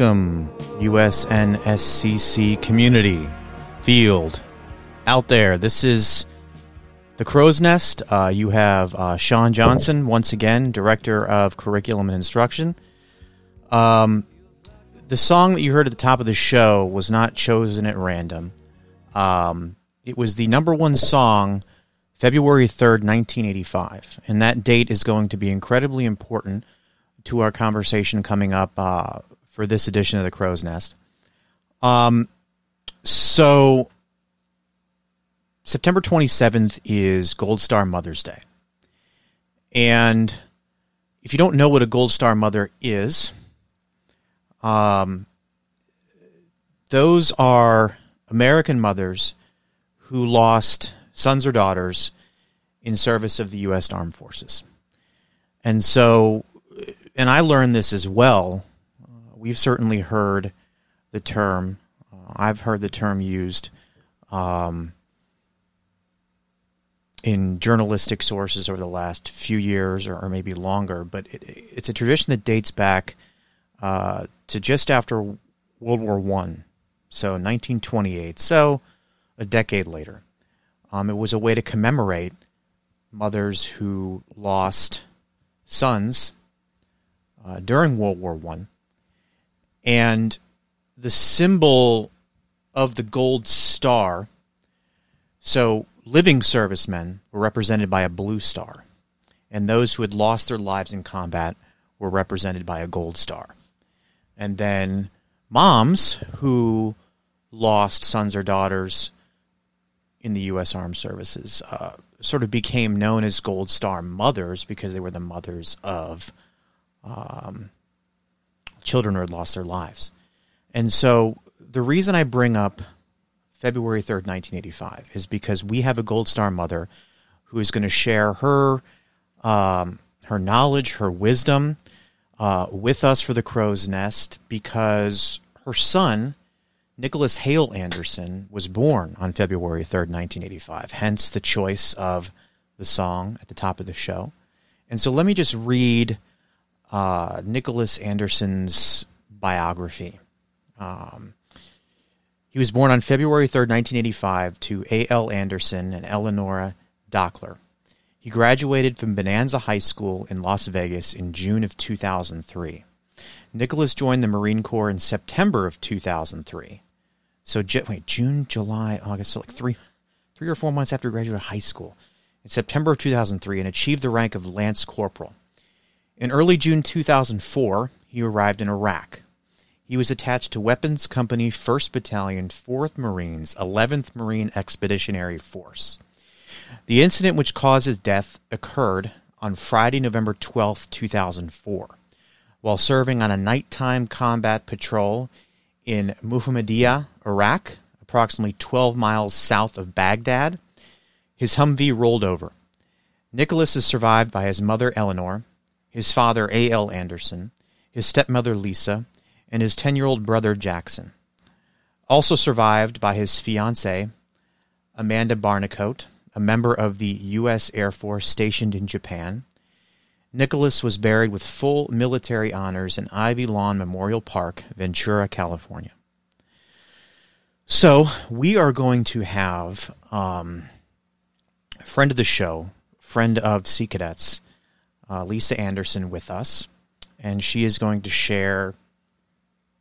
Welcome, USNSCC community, field, out there. This is the Crow's Nest. Uh, you have uh, Sean Johnson, once again, Director of Curriculum and Instruction. Um, the song that you heard at the top of the show was not chosen at random. Um, it was the number one song February 3rd, 1985. And that date is going to be incredibly important to our conversation coming up uh, for this edition of the Crow's Nest. Um, so September 27th is Gold Star Mother's Day. And if you don't know what a Gold Star Mother is, um, those are American mothers who lost sons or daughters in service of the U.S. Armed Forces. And so, and I learned this as well. We've certainly heard the term, uh, I've heard the term used um, in journalistic sources over the last few years or, or maybe longer, but it, it's a tradition that dates back uh, to just after World War One, so 1928. So a decade later, um, it was a way to commemorate mothers who lost sons uh, during World War One, and the symbol of the gold star. So living servicemen were represented by a blue star, and those who had lost their lives in combat were represented by a gold star. And then moms who lost sons or daughters in the U.S. Armed Services uh, sort of became known as Gold Star mothers because they were the mothers of um, children who had lost their lives. And so the reason I bring up February 3rd, 1985, is because we have a Gold Star mother who is going to share her um, her knowledge, her wisdom uh, with us for the Crow's Nest because her son, Nicholas Hale Anderson, was born on February 3rd, 1985, hence the choice of the song at the top of the show. And so let me just read uh, Nicholas Anderson's biography. Um, he was born on February 3rd, 1985, to A.L. Anderson and Eleonora Dockler. He graduated from Bonanza High School in Las Vegas in June of 2003. Nicholas joined the Marine Corps in September of 2003. So, wait, June, July, August, so like three, three or four months after he graduated high school, in September of 2003, and achieved the rank of Lance Corporal. In early June 2004, he arrived in Iraq, he was attached to Weapons Company 1st Battalion, 4th Marines, 11th Marine Expeditionary Force. The incident which caused his death occurred on Friday, November 12, 2004, while serving on a nighttime combat patrol in Muhammadiyah, Iraq, approximately 12 miles south of Baghdad. His Humvee rolled over. Nicholas is survived by his mother Eleanor, his father A.L. Anderson, his stepmother Lisa, and his 10 year old brother Jackson. Also survived by his fiancee, Amanda Barnicoat, a member of the U.S. Air Force stationed in Japan. Nicholas was buried with full military honors in Ivy Lawn Memorial Park, Ventura, California. So, we are going to have um, a friend of the show, friend of Sea Cadets, uh, Lisa Anderson, with us, and she is going to share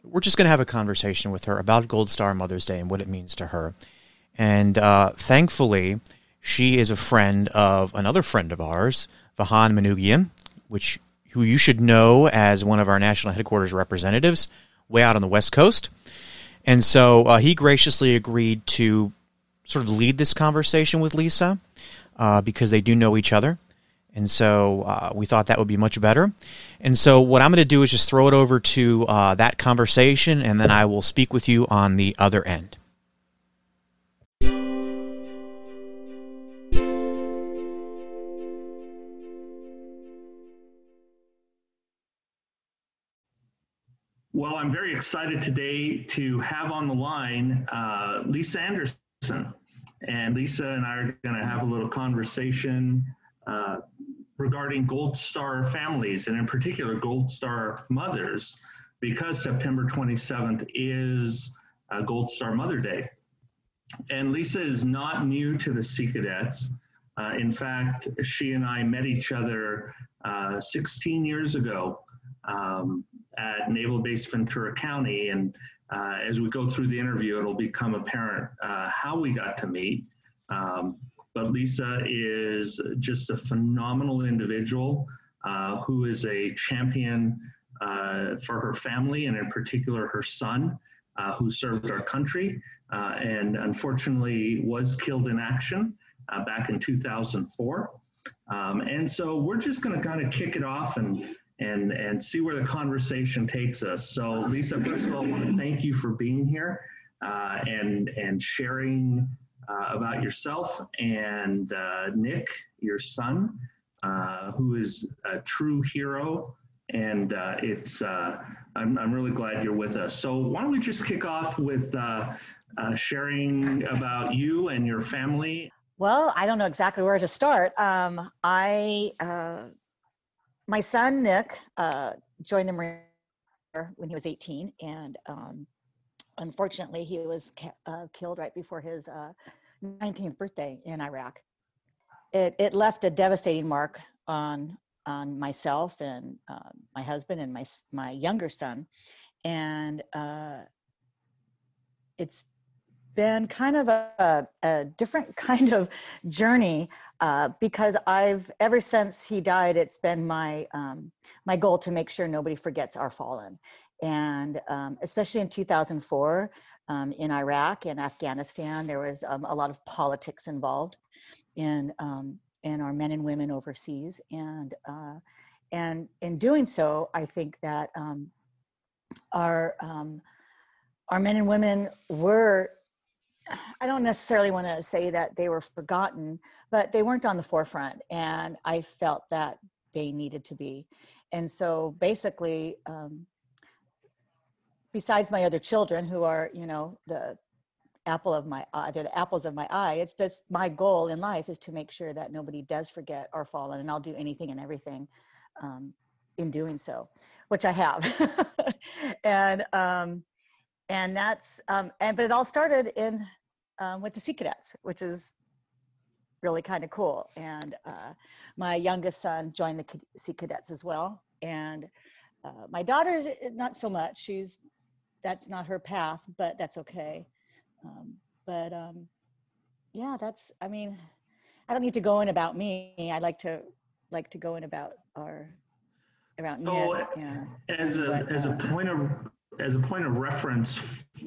we're just going to have a conversation with her about Gold Star Mother's Day and what it means to her. And uh, thankfully, she is a friend of another friend of ours, Vahan Manoogian, which who you should know as one of our national headquarters representatives way out on the West Coast. And so uh, he graciously agreed to sort of lead this conversation with Lisa uh, because they do know each other. And so uh, we thought that would be much better. And so what I'm going to do is just throw it over to uh, that conversation, and then I will speak with you on the other end. Well, I'm very excited today to have on the line uh, Lisa Anderson. And Lisa and I are going to have a little conversation. Uh, regarding Gold Star families, and in particular, Gold Star mothers, because September 27th is uh, Gold Star Mother Day. And Lisa is not new to the Sea Cadets. Uh, in fact, she and I met each other uh, 16 years ago um, at Naval Base Ventura County. And uh, as we go through the interview, it'll become apparent uh, how we got to meet. Um, but Lisa is just a phenomenal individual uh, who is a champion uh, for her family and, in particular, her son, uh, who served our country uh, and unfortunately was killed in action back in 2004. Um, and so we're just going to kind of kick it off and and and see where the conversation takes us. So, Lisa, first of all, I want to thank you for being here uh, and and sharing uh, about yourself and uh, Nick, your son, uh, who is a true hero. And uh, it's I'm I'm really glad you're with us. So, why don't we just kick off with sharing about you and your family? Well, I don't know exactly where to start. Um, I my son Nick uh, joined the Marine when he was 18, and um, unfortunately, he was ca- uh, killed right before his uh, 19th birthday in Iraq. It it left a devastating mark on on myself and uh, my husband and my my younger son, and uh, it's been kind of a, a different kind of journey uh, because I've ever since he died, it's been my um, my goal to make sure nobody forgets our fallen, and um, especially in 2004 um, in Iraq and Afghanistan, there was um, a lot of politics involved in um, in our men and women overseas, and uh, and in doing so, I think that um, our our men and women were I don't necessarily want to say that they were forgotten, but they weren't on the forefront. And I felt that they needed to be. And so basically, um, besides my other children who are, you know, the apple of my eye, they're the apples of my eye, it's just my goal in life is to make sure that nobody does forget or fall in And I'll do anything and everything um, in doing so, which I have. and, um, and that's um, and but it all started in um, with the Sea Cadets, which is really kind of cool. And uh, my youngest son joined the Sea Cadets as well. And uh, my daughter's eh, not so much. She's that's not her path, but that's okay. Um, but um, yeah, that's. I mean, I don't need to go in about me. I like to like to go in about our around. so, Nick. Yeah. As a but, as a uh, point of as a point of reference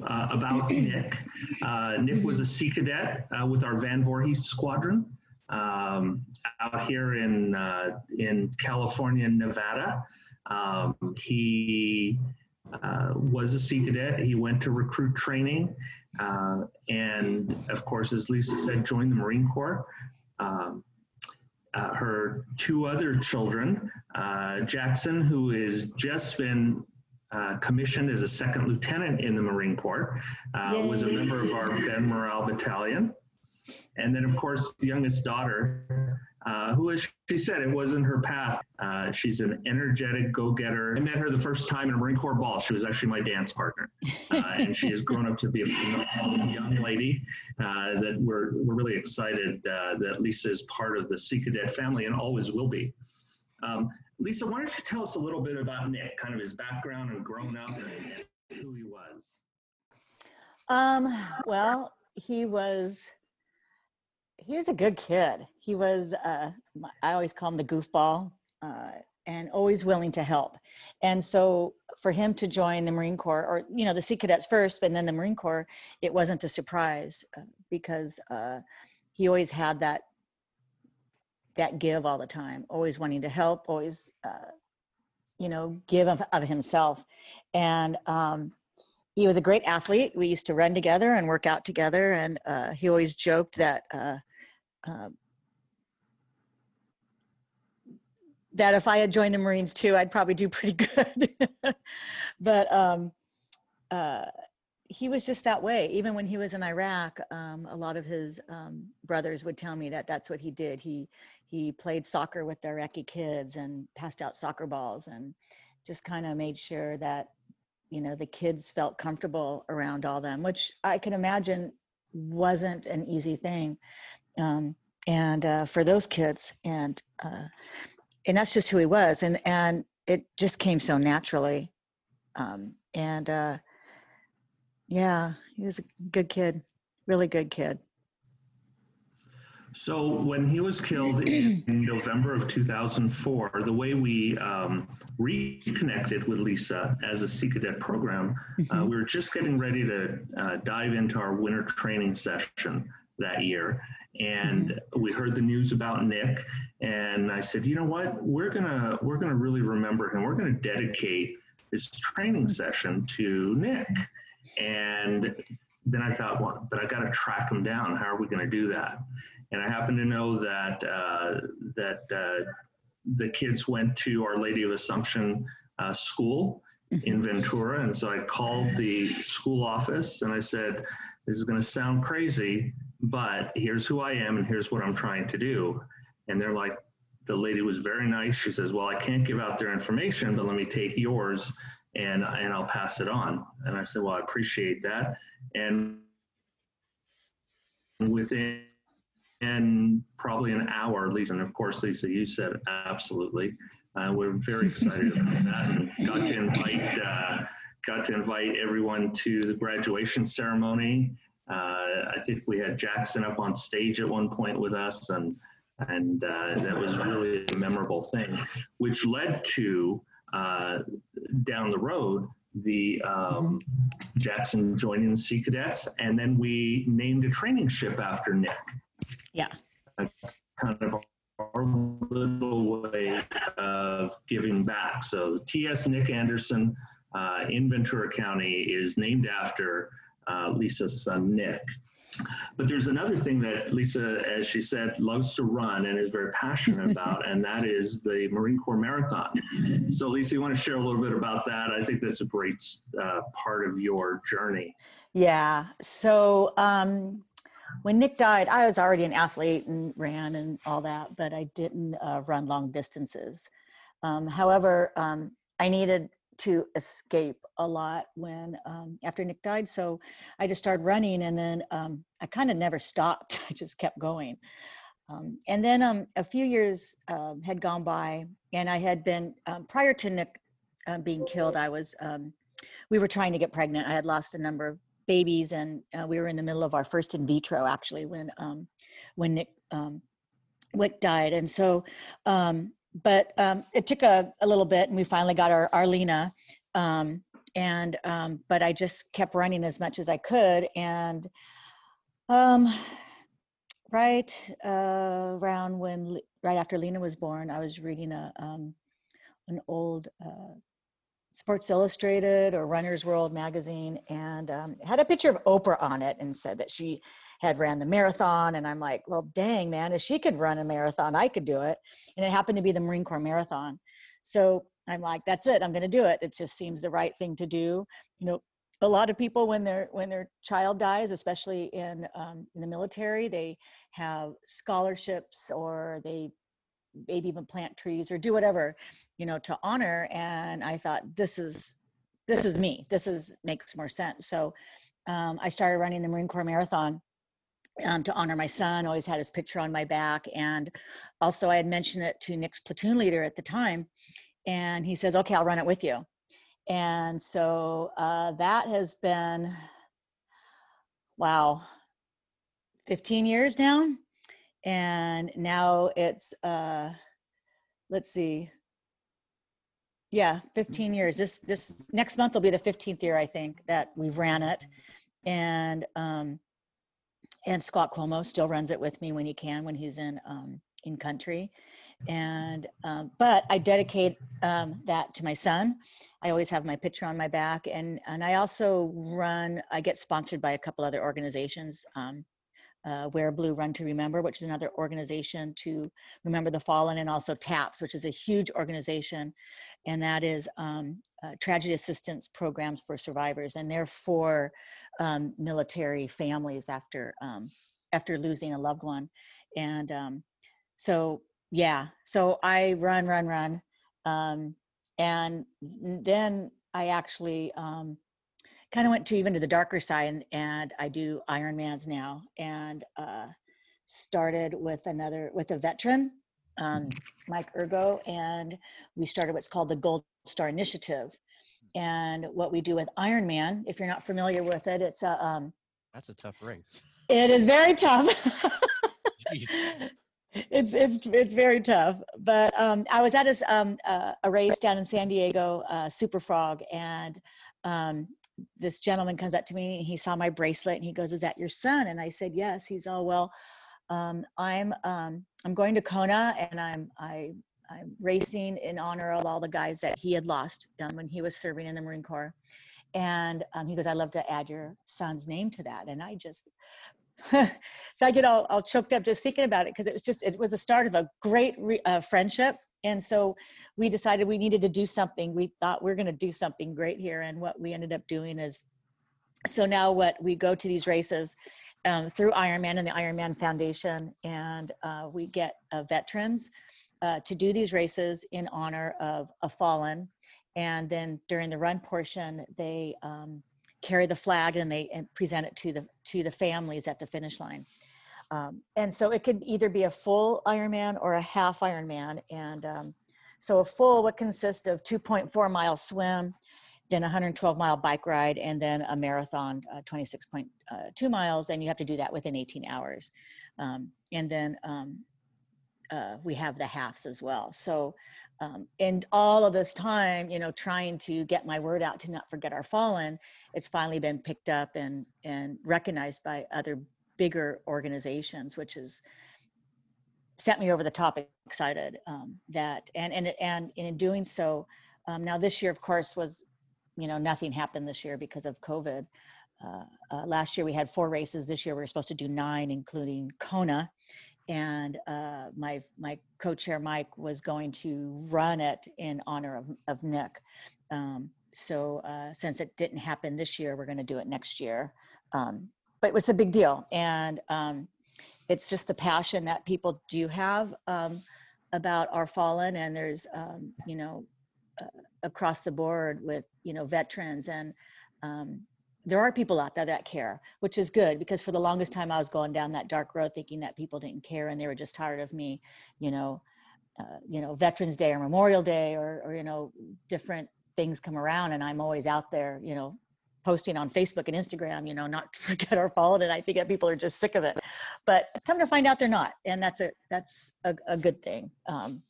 uh, about Nick, uh, Nick was a Sea Cadet uh, with our Van Voorhis squadron um, out here in uh, in California and Nevada. Um, he uh, was a Sea Cadet. He went to recruit training, uh, and of course, as Lisa said, joined the Marine Corps. Um, her two other children, Jackson, who has just been uh, commissioned as a second lieutenant in the Marine Corps, uh, was a member of our Ben Moreell Battalion. And then, of course, the youngest daughter, uh, who, as she said, it wasn't her path. Uh, she's an energetic go-getter. I met her the first time in a Marine Corps ball. She was actually my dance partner, uh, and she has grown up to be a phenomenal young lady. Uh, that we're we're really excited that Lisa is part of the Sea Cadet family and always will be. Um, Lisa, why don't you tell us a little bit about Nick, kind of his background and grown up and who he was? Um, well, he was he was a good kid. He was uh, I always call him the goofball, uh, and always willing to help. And so for him to join the Marine Corps, or you know, the Sea Cadets first, and then the Marine Corps, it wasn't a surprise uh, because uh, he always had that that give all the time, always wanting to help, always, uh, you know, give of, of himself. And um, he was a great athlete. We used to run together and work out together. And uh, he always joked that uh, uh that if I had joined the Marines too, I'd probably do pretty good. but um, uh, he was just that way. Even when he was in Iraq, um, a lot of his um, brothers would tell me that that's what he did. He he played soccer with the Iraqi kids and passed out soccer balls and just kind of made sure that you know the kids felt comfortable around all them, which I can imagine wasn't an easy thing. Um, and uh, for those kids, and uh, and that's just who he was, and and it just came so naturally. Um, and uh, yeah, he was a good kid, really good kid. So when he was killed in November of 2004, the way we um, reconnected with Lisa as a Sea Cadet program, uh, Mhm. we were just getting ready to uh, dive into our winter training session that year. And we heard the news about Nick, and I said, you know what? We're gonna we're gonna really remember him. We're gonna dedicate this training session to Nick. And then I thought, well, but I got to track him down. How are we going to do that? And I happen to know that uh, that uh, the kids went to Our Lady of Assumption uh, School in Ventura, and so I called the school office and I said, "This is going to sound crazy, but here's who I am and here's what I'm trying to do." And they're like, the lady was very nice. She says, "Well, I can't give out their information, but let me take yours." And, and I'll pass it on. And I said, Well, I appreciate that. And within and probably an hour, Lisa, and of course, Lisa, you said absolutely. Uh, we're very excited about that and got to invite uh, got to invite everyone to the graduation ceremony. Uh, I think we had Jackson up on stage at one point with us, and and uh, that was really a memorable thing, which led to uh, down the road the um, Jackson joining the Sea Cadets, and then we named a training ship after Nick. Yeah. Kind of our little way of giving back. So TS Nick Anderson uh, in Ventura County is named after uh, Lisa's son Nick. But there's another thing that Lisa, as she said, loves to run and is very passionate about, and that is the Marine Corps Marathon. So, Lisa, you want to share a little bit about that? I think that's a great uh, part of your journey. Yeah. So um, when Nick died, I was already an athlete and ran and all that, but I didn't uh, run long distances. Um, however, um, I needed to escape a lot when um, after Nick died, so I just started running, and then um, I kind of never stopped. I just kept going. Um, and then um, a few years um, had gone by, and I had been um, prior to Nick being killed. I was we were trying to get pregnant. I had lost a number of babies, and uh, we were in the middle of our first in vitro actually when when Nick Wick died, and so. Um, but um, it took a, a little bit, and we finally got our Arlena. Um, and um, but I just kept running as much as I could, and um, right uh, around when right after Lena was born, I was reading a um, an old uh, Sports Illustrated or Runner's World magazine, and um, had a picture of Oprah on it, and said that she had ran the marathon. And I'm like, well, dang man, if she could run a marathon, I could do it. And it happened to be the Marine Corps Marathon. So I'm like, that's it. I'm going to do it. It just seems the right thing to do. You know, a lot of people when their when their child dies, especially in um, in the military, they have scholarships or they maybe even plant trees or do whatever, you know, to honor. And I thought this is this is me. This is makes more sense. So um, I started running the Marine Corps Marathon um, to honor my son. Always had his picture on my back, and also I had mentioned it to Nick's platoon leader at the time, and he says, "Okay, I'll run it with you." And so uh, that has been, wow, 15 years now, and now it's, uh, let's see, yeah, 15 years. This this next month will be the 15th year I think that we've ran it, and um, and Scott Cuomo still runs it with me when he can, when he's in um, in country. And um, but I dedicate um, that to my son. I always have my picture on my back, and and I also run. I get sponsored by a couple other organizations. Um, uh, Wear Blue Run to Remember, which is another organization to remember the fallen, and also TAPS, which is a huge organization, and that is um, uh, tragedy assistance programs for survivors, and they're for um, military families after um, after losing a loved one, and um, so yeah, so I run, run, run, um, and then I actually um, kind of went to even to the darker side and, and I do Ironmans now and uh, started with another with a veteran, um, Mike Ergo, and we started what's called the Gold Star Initiative. And what we do with Ironman, if you're not familiar with it, it's a um, That's a tough race. it is very tough. It's it's it's very tough. But um, I was at a, um, uh, a race down in San Diego, uh, Super Frog, and um, this gentleman comes up to me and he saw my bracelet and he goes, "Is that your son?" And I said, "Yes." He's all well. Um, I'm um, I'm going to Kona and I'm I I'm racing in honor of all the guys that he had lost um, when he was serving in the Marine Corps. And um, he goes, "I'd love to add your son's name to that." And I just so I get all, all choked up just thinking about it because it was just it was the start of a great re, uh, friendship. And so we decided we needed to do something. We thought we are going to do something great here, and what we ended up doing is so now what we go to these races um, through Ironman and the Ironman Foundation, and uh, we get uh, veterans uh, to do these races in honor of a fallen. And then during the run portion, they um, carry the flag and they and present it to the to the families at the finish line. Um, and so it could either be a full Ironman or a half Ironman. And um, so a full would consist of 2.4 mile swim, then 112 mile bike ride, and then a marathon, uh, 26.2 miles. And you have to do that within 18 hours. Um, and then um, uh, we have the halves as well. So, um, and all of this time, you know, trying to get my word out to not forget our fallen, it's finally been picked up and and recognized by other bigger organizations, which has sent me over the top excited um, that and and and in doing so, um, now this year, of course, was you know nothing happened this year because of COVID. Uh, uh, last year we had four races. This year we were supposed to do nine, including Kona, and uh, my my co-chair Mike was going to run it in honor of of Nick. Um, so uh, since it didn't happen this year, we're going to do it next year. But it was a big deal, and um, it's just the passion that people do have um, about our fallen, and there's um, you know uh, across the board with you know veterans and um, there are people out there that care, which is good because for the longest time I was going down that dark road thinking that people didn't care and they were just tired of me, you know, uh, you know, Veterans Day or Memorial Day or, or, you know, different things come around and I'm always out there, you know, posting on Facebook and Instagram, you know, not forget our fallen. And I think that people are just sick of it, but come to find out they're not. And that's a, that's a, a good thing. Um,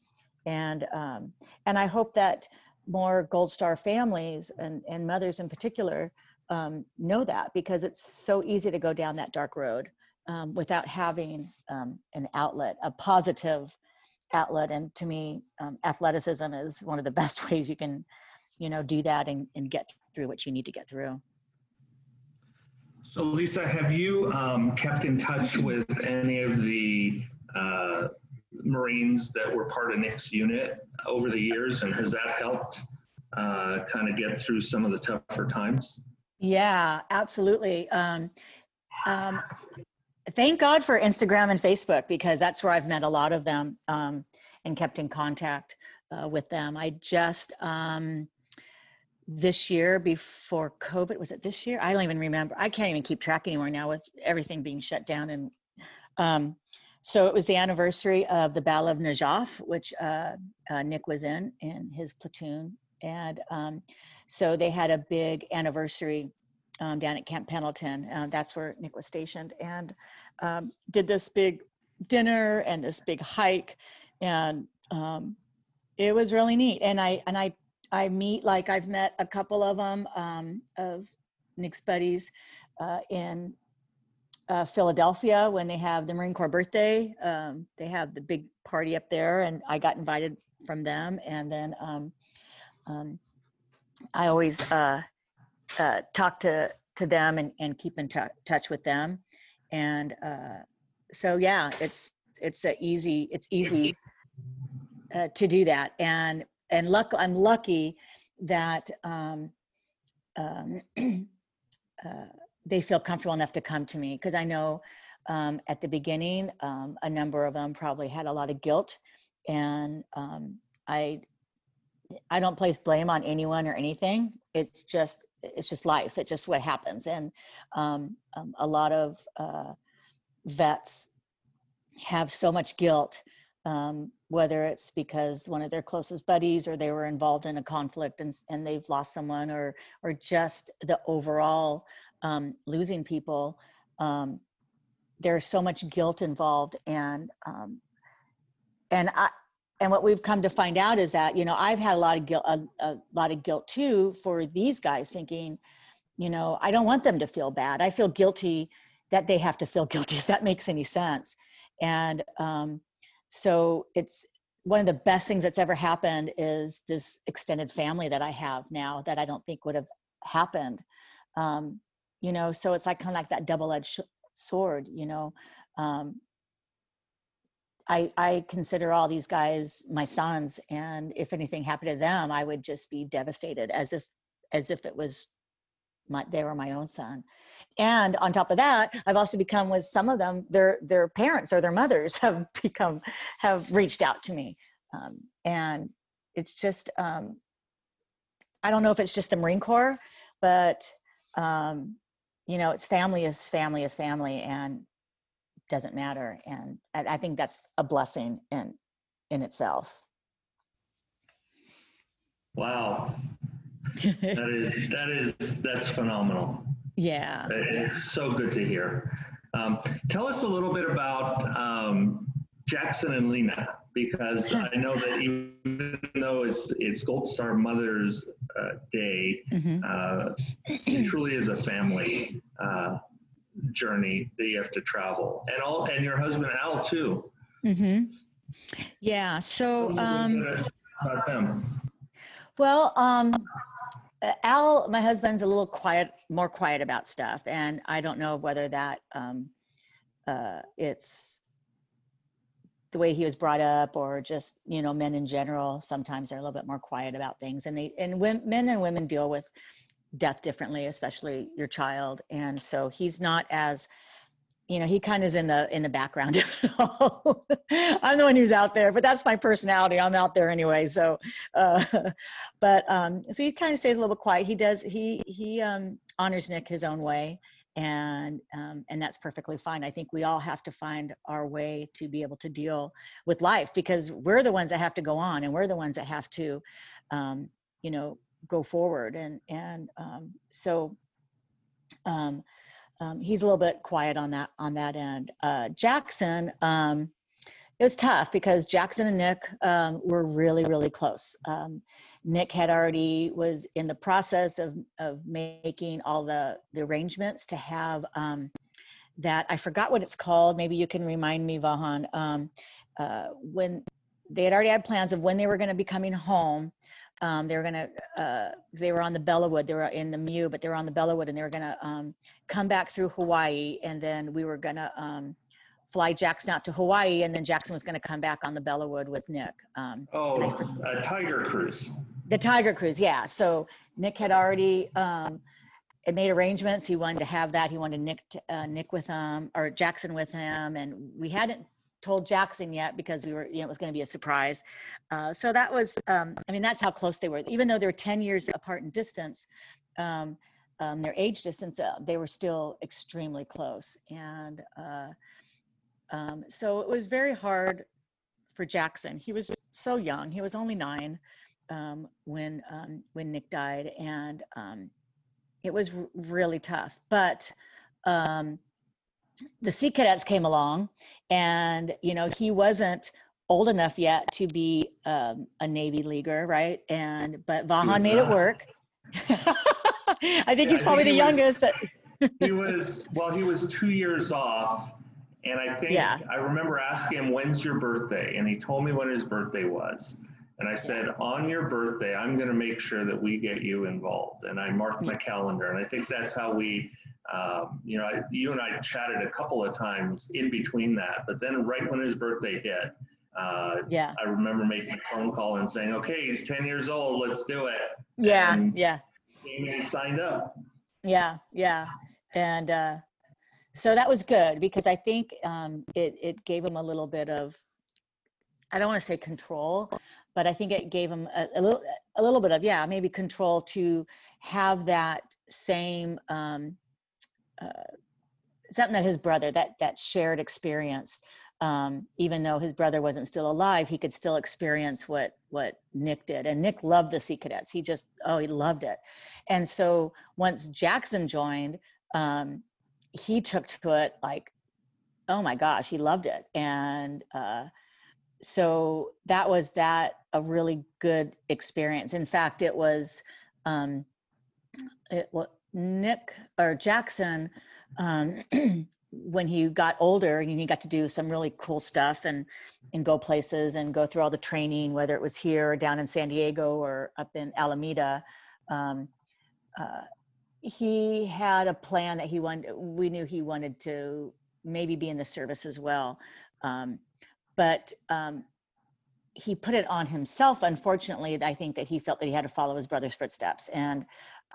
and, um, and I hope that more Gold Star families and, and mothers in particular um, know that because it's so easy to go down that dark road um, without having um, an outlet, a positive outlet. And to me, um, athleticism is one of the best ways you can, you know, do that and, and get through what you need to get through. So Lisa, have you um, kept in touch with any of the uh, Marines that were part of Nick's unit over the years, and has that helped uh, kind of get through some of the tougher times? Yeah, absolutely. Um, um, thank God for Instagram and Facebook because that's where I've met a lot of them um, and kept in contact uh, with them. I just um, this year before COVID was it this year? I don't even remember. I can't even keep track anymore now with everything being shut down. And um, so it was the anniversary of the Battle of Najaf, which uh, uh, Nick was in in his platoon, and um, so they had a big anniversary um, down at Camp Pendleton. Uh, that's where Nick was stationed, and um, did this big dinner and this big hike, and um, it was really neat. And I and I I meet like I've met a couple of them um, of Nick's buddies uh, in uh, Philadelphia when they have the Marine Corps birthday. Um, they have the big party up there, and I got invited from them. And then um, um, I always uh, uh, talk to to them and, and keep in tou- touch with them. and uh, so yeah, it's it's a easy it's easy uh, to do that, and and luck I'm lucky that um, um, uh, they feel comfortable enough to come to me because I know um, at the beginning um, a number of them probably had a lot of guilt, and um, I I don't place blame on anyone or anything. It's just it's just life. It's just what happens, and um, a lot of uh, vets have so much guilt, um, whether it's because one of their closest buddies or they were involved in a conflict and and they've lost someone, or or just the overall um, losing people. Um, there's so much guilt involved, and um, and I and what we've come to find out is that you know i've had a lot of guilt a, a, lot of guilt too for these guys thinking you know i don't want them to feel bad i feel guilty that they have to feel guilty if that makes any sense and um, so it's one of the best things that's ever happened is this extended family that i have now that i don't think would have happened. Um, you know so it's like kind of like that double-edged sword you know? Um, I, I consider all these guys my sons and if anything happened to them i would just be devastated as if as if it was my they were my own son. And on top of that i've also become with some of them their their parents or their mothers have become have reached out to me. Um, and it's just um, i don't know if it's just the marine corps but um, you know it's family is family is family and doesn't matter. And I, I think that's a blessing in in itself. Wow. That is that is that's phenomenal. yeah It's so good to hear. Um, tell us a little bit about um, Jackson and Lena, because I know that even though it's it's Gold Star Mother's uh, Day, Mhm. uh, it truly is a family uh, journey that you have to travel, and all and your husband Al too. hmm Yeah. So, Tell us a little um, about them. well, um, Al, my husband's a little quiet, more quiet about stuff, and I don't know whether that um, uh, it's the way he was brought up, or just you know, men in general. Sometimes they're a little bit more quiet about things, and they and wom- men and women deal with death differently, especially your child, and so he's not as you know he kind of is in the in the background of it all. I'm the one who's out there but that's my personality. I'm out there anyway so uh but um so he kind of stays a little bit quiet. He does he he um honors nick his own way and um and that's perfectly fine. I think we all have to find our way to be able to deal with life because we're the ones that have to go on and we're the ones that have to um you know go forward. And and um so um um, he's a little bit quiet on that on that end. Uh, Jackson, um, it was tough because Jackson and Nick um, were really really close. Um, Nick had already was in the process of of making all the the arrangements to have um, that. I forgot what it's called. Maybe you can remind me, Vahan. Um, uh, when they had already had plans of when they were going to be coming home. Um, they were going to, uh, they were on the Belleau Wood, they were in the MEU, but they were on the Belleau Wood and they were going to um, come back through Hawaii. And then we were going to um, fly Jackson out to Hawaii. And then Jackson was going to come back on the Belleau Wood with Nick. Um, Oh, uh, Tiger Cruise. the Tiger Cruise, yeah. So Nick had already um, made arrangements. He wanted to have that. He wanted Nick, to, uh, Nick with him or Jackson with him, and we hadn't told Jackson yet because we were, you know, it was going to be a surprise. Uh, so that was, um, I mean, that's how close they were. Even though they were 10 years apart in distance, um, um, their age distance, uh, they were still extremely close. And uh, um, so it was very hard for Jackson. He was so young. He was only nine um, when um, when Nick died, and it was r- really tough. But the Sea Cadets came along, and you know he wasn't old enough yet to be um, a Navy leaguer, right? And but Vahan made it work. I think Yeah, he's probably the was- youngest. He was well he was two years off and i think Yeah. i remember asking him when's your birthday and he told me when his birthday was And I said, on your birthday, I'm going to make sure that we get you involved. And I marked my calendar. And I think that's how we, um, you know, I, you and I chatted a couple of times in between that. But then right when his birthday hit, uh, Yeah. I remember making a phone call and saying, okay, he's 10 years old. Let's do it. Yeah. And- Yeah. Amy signed up. Yeah, yeah. And uh, so that was good because I think um, it, it gave him a little bit of, I don't want to say control, but I think it gave him a, a little, a little bit of, yeah, maybe control to have that same, um, uh, something that his brother, that, that shared experience. Um, even though his brother wasn't still alive, he could still experience what, what Nick did. And Nick loved the Sea Cadets. He just, oh, he loved it. And so once Jackson joined, um, he took to it like, oh my gosh, he loved it. And uh, so that was that a really good experience. In fact, it was um, it what Nick or Jackson um, when he got older and he got to do some really cool stuff and and go places and go through all the training, whether it was here or down in San Diego or up in Alameda. Um, uh, he had a plan that he wanted we knew he wanted to maybe be in the service as well um, but um, he put it on himself unfortunately i think that he felt that he had to follow his brother's footsteps and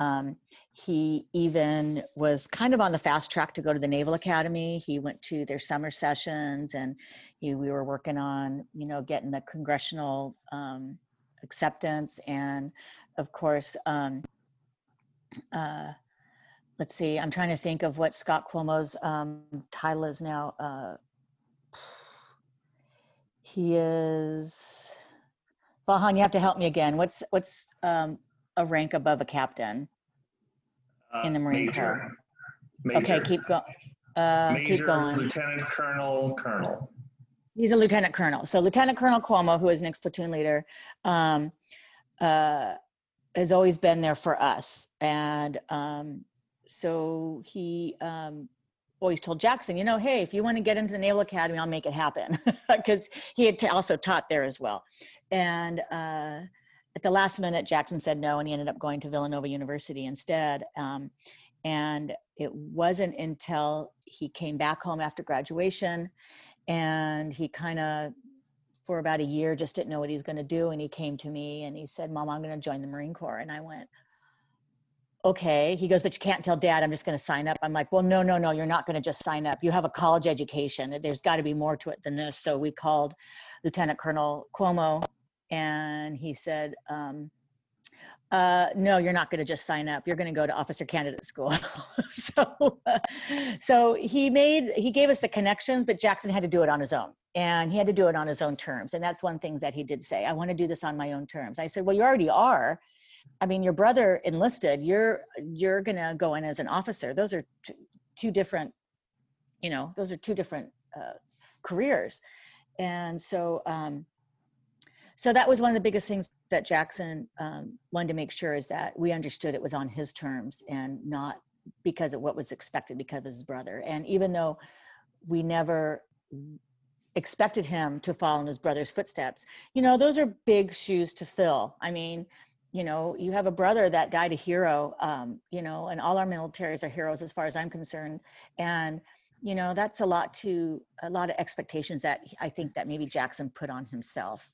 um, he even was kind of on the fast track to go to the naval academy he went to their summer sessions and he, we were working on you know getting the congressional um, acceptance and of course um, uh, let's see, I'm trying to think of what Scott Cuomo's um, title is now. Uh, he is, Vahan, you have to help me again. What's what's um, a rank above a captain? Uh, In the Marine Major. Corps. Major. Okay, keep going. Uh, Major, keep going. Lieutenant Colonel, Colonel. He's a lieutenant colonel. So Lieutenant Colonel Cuomo, who is Nick's platoon leader, um, uh, has always been there for us. And um, so he um, always told Jackson, you know, hey, if you want to get into the Naval Academy, I'll make it happen. Because he had t- also taught there as well. And uh, at the last minute, Jackson said no, and he ended up going to Villanova University instead. Um, and it wasn't until he came back home after graduation and he kind of for about a year just didn't know what he was going to do and he came to me and he said mom i'm going to join the marine corps and i went okay he goes but you can't tell dad i'm just going to sign up i'm like well no no no you're not going to just sign up you have a college education there's got to be more to it than this so we called lieutenant colonel cuomo and he said um, uh, no, you're not going to just sign up. You're going to go to officer candidate school. so, so he made, he gave us the connections, but Jackson had to do it on his own and he had to do it on his own terms. And that's one thing that he did say, I want to do this on my own terms. I said, well, you already are. I mean, your brother enlisted, you're, you're to go in as an officer. Those are t- two different, you know, those are two different uh, careers. And so, um, so that was one of the biggest things that Jackson um, wanted to make sure is that we understood it was on his terms and not because of what was expected because of his brother. And even though we never expected him to follow in his brother's footsteps, you know, those are big shoes to fill. I mean, you know, you have a brother that died a hero, um, you know, and all our militaries are heroes as far as I'm concerned. And, you know, that's a lot to, a lot of expectations that I think that maybe Jackson put on himself.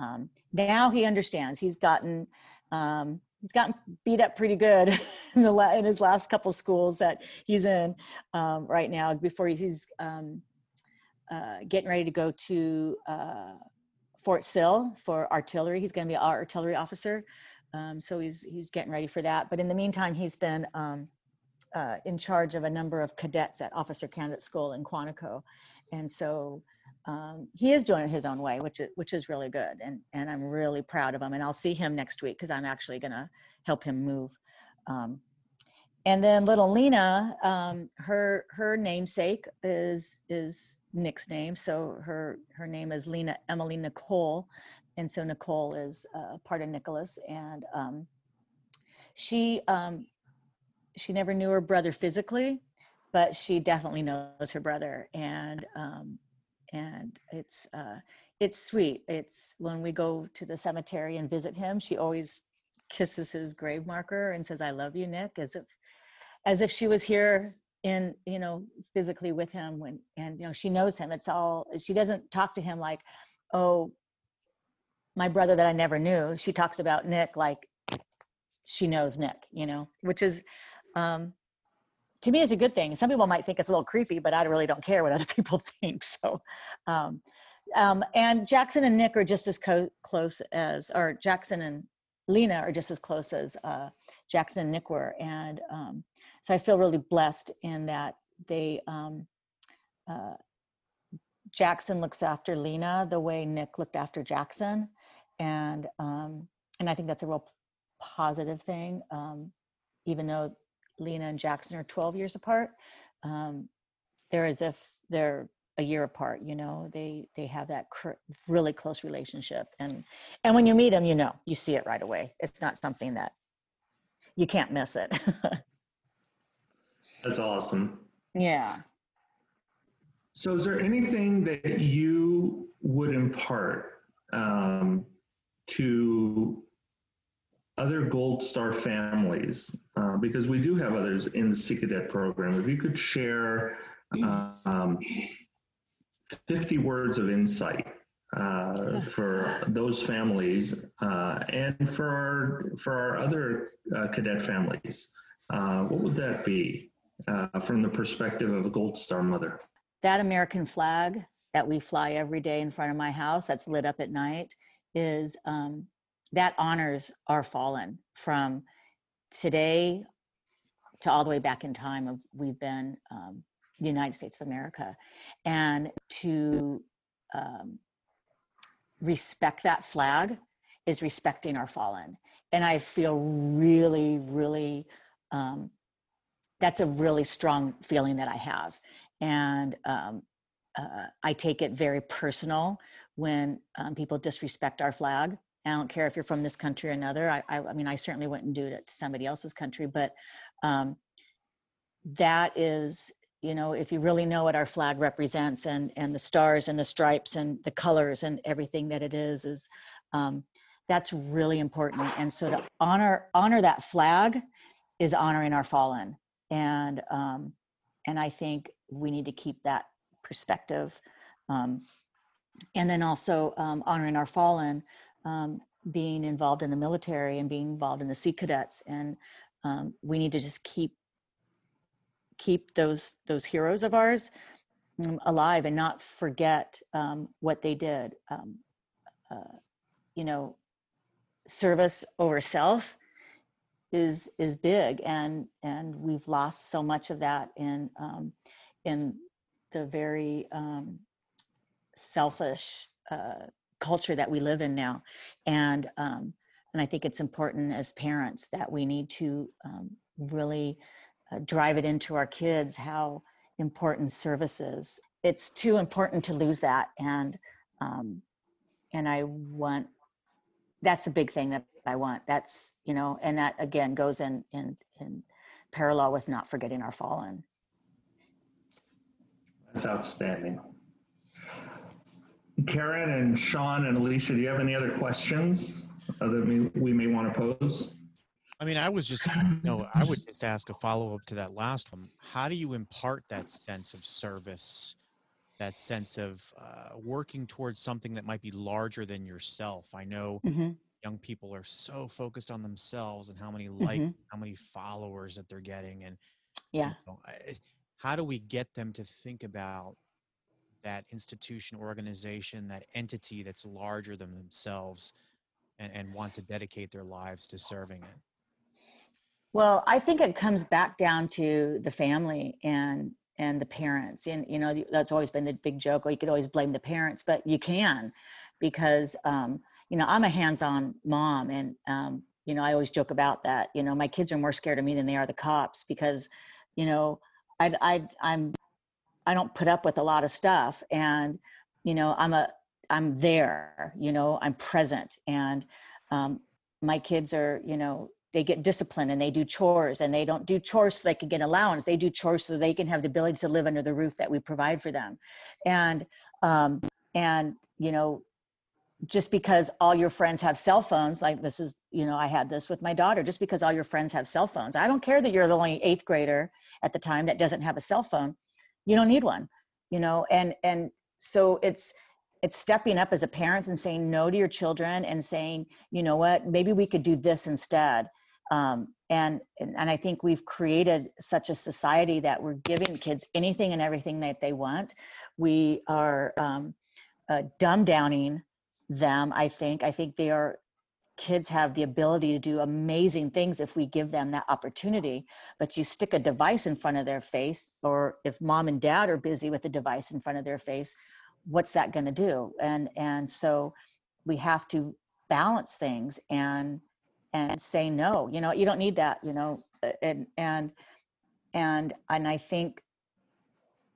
Um, now he understands. He's gotten um, he's gotten beat up pretty good in the la- in his last couple schools that he's in um, right now. Before he's um, uh, getting ready to go to uh, Fort Sill for artillery. He's going to be an artillery officer. Um, so he's he's getting ready for that. But in the meantime, he's been um, uh, in charge of a number of cadets at Officer Candidate School in Quantico, and so um, he is doing it his own way, which is which is really good, and and I'm really proud of him. And I'll see him next week because I'm actually to help him move. Um, and then little Lena, um, her her namesake is is Nick's name, so her her name is Lena Emily Nicole, and so Nicole is uh, part of Nicholas, and um, she um, she never knew her brother physically, but she definitely knows her brother, and um, and it's uh, it's sweet. It's when we go to the cemetery and visit him, she always kisses his grave marker and says, "I love you, Nick," as if as if she was here in you know physically with him when and you know she knows him. It's all she doesn't talk to him like, "Oh, my brother that I never knew." She talks about Nick like she knows Nick, you know, which is um, to me is a good thing. Some people might think it's a little creepy, but I really don't care what other people think. So, um, um, and Jackson and Nick are just as co- close as, or Jackson and Lena are just as close as uh, Jackson and Nick were. And um, so I feel really blessed in that they, um, uh, Jackson looks after Lena the way Nick looked after Jackson. And, um, and I think that's a real positive thing. Um, even though Lena and Jackson are 12 years apart, um, they're as if they're a year apart. You know, they they have that cr- really close relationship, and and when you meet them, you know, you see it right away. It's not something that you can't miss it. That's awesome. yeah. So, is there anything that you would impart um, to other Gold Star families? Uh, because we do have others in the Sea Cadet program. If you could share um, 50 words of insight uh, for those families uh, and for our, for our other uh, cadet families, uh, what would that be uh, from the perspective of a Gold Star mother? That American flag that we fly every day in front of my house that's lit up at night is um, that honors our fallen from today to all the way back in time of we've been um, the United States of America. And to um, respect that flag is respecting our fallen. And I feel really really um, that's a really strong feeling that I have and um, uh, I take it very personal when um, people disrespect our flag. I don't care if you're from this country or another. I, I, I mean, I certainly wouldn't do it to somebody else's country, but um, that is, you know, if you really know what our flag represents and and the stars and the stripes and the colors and everything that it is, is um, that's really important. And so to honor honor that flag is honoring our fallen, and um, and I think we need to keep that perspective. Um, and then also um, honoring our fallen, um, being involved in the military and being involved in the Sea Cadets, and um, we need to just keep keep those those heroes of ours um, alive and not forget what they did. Uh, you know, service over self is is big, and and we've lost so much of that in um, in the very um, selfish uh, culture that we live in now, and um, and I think it's important as parents that we need to um, really uh, drive it into our kids how important service is. It's too important to lose that, and um, and I want that's a big thing that I want. That's you know, and that again goes in in in parallel with not forgetting our fallen. That's outstanding. Karen and Sean and Alicia, do you have any other questions uh, that we, we may want to pose? I mean, I was just, you know, I would just ask a follow up to that last one. How do you impart that sense of service, that sense of uh, working towards something that might be larger than yourself? I know Mm-hmm. young people are so focused on themselves and how many likes, Mhm. how many followers that they're getting, and Yeah. you know, I- how do we get them to think about that institution, organization, that entity that's larger than themselves, and, and want to dedicate their lives to serving it? Well, I think it comes back down to the family and and the parents. And you know, that's always been the big joke. Or you could always blame the parents, but you can, because um, you know I'm a hands-on mom, and um, you know I always joke about that. You know, my kids are more scared of me than they are the cops because, you know, I I I'm I don't put up with a lot of stuff, and you know I'm a I'm there. You know, I'm present, and um, my kids are you know they get disciplined and they do chores and they don't do chores so they can get allowance they do chores so they can have the ability to live under the roof that we provide for them and um, and you know just because all your friends have cell phones like this is you know i had this with my daughter just because all your friends have cell phones. I don't care that you're the only eighth grader at the time that doesn't have a cell phone. You don't need one you know and and so it's it's stepping up as a parent and saying no to your children and saying you know what? Maybe we could do this instead. Um, and, and i think we've created such a society that we're giving kids anything and everything that they want. We are um, uh, dumb downing them i think. I think they are kids have the ability to do amazing things if we give them that opportunity but you stick a device in front of their face or if mom and dad are busy with the device in front of their face what's that going to do? And and so we have to balance things and and say no you know you don't need that you know and and and and i think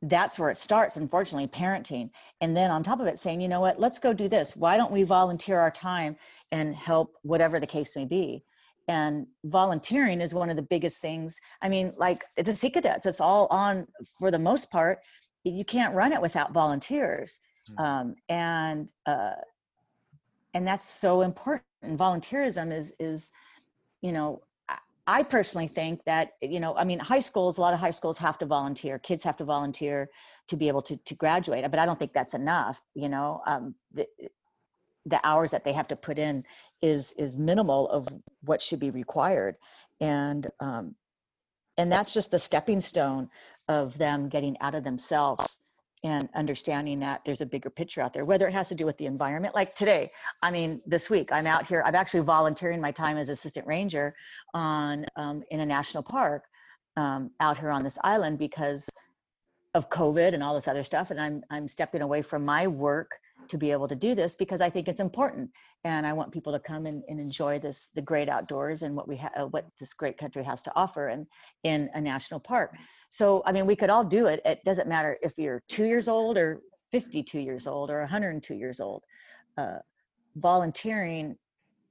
that's where it starts unfortunately parenting. And then on top of it saying you know what? Let's go do this. Why don't we volunteer our time and help whatever the case may be? And volunteering is one of the biggest things. I mean like the sea cadets it's all on for the most part you can't run it without volunteers. Mm-hmm. um, and uh, and that's so important. And volunteerism is is you know I personally think that, you know, I mean, high schools, a lot of high schools have to volunteer. Kids have to volunteer to be able to, to graduate, but I don't think that's enough. You know, um, the, the hours that they have to put in is is minimal of what should be required, and um, and that's just the stepping stone of them getting out of themselves and understanding that there's a bigger picture out there, whether it has to do with the environment. Like today, I mean, this week I'm out here. I'm actually volunteering my time as assistant ranger on um, in a national park um, out here on this island because of COVID and all this other stuff. And I'm I'm stepping away from my work to be able to do this because I think it's important, and I want people to come and, and enjoy this the great outdoors and what we have, uh, what this great country has to offer, and in a national park. So I mean, we could all do it. It doesn't matter if you're two years old or 52 years old or 102 years old. Uh, volunteering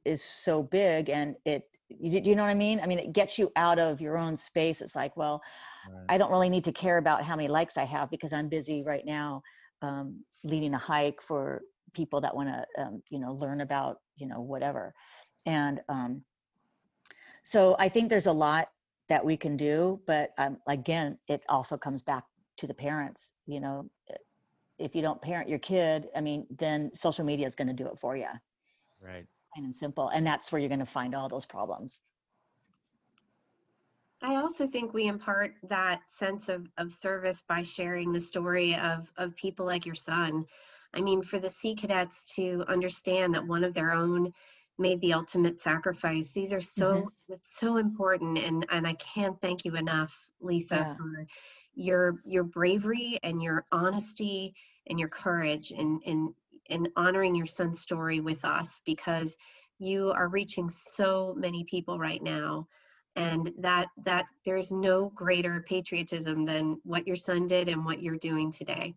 is so big, and it you, you know what I mean? I mean, it gets you out of your own space. It's like, well, right. I don't really need to care about how many likes I have because I'm busy right now um, leading a hike for people that want to um, you know learn about you know whatever. And um, so i think there's a lot that we can do but um, again it also comes back to the parents you know if you don't parent your kid i mean then social media is going to do it for you right. Plain and simple and that's where you're going to find all those problems I also think we impart that sense of, of service by sharing the story of, of people like your son. I mean, for the Sea Cadets to understand that one of their own made the ultimate sacrifice, these are so mm-hmm. it's so important and, and I can't thank you enough, Lisa, yeah. for your your bravery and your honesty and your courage in, in in honoring your son's story with us because you are reaching so many people right now and that that there's no greater patriotism than what your son did and what you're doing today.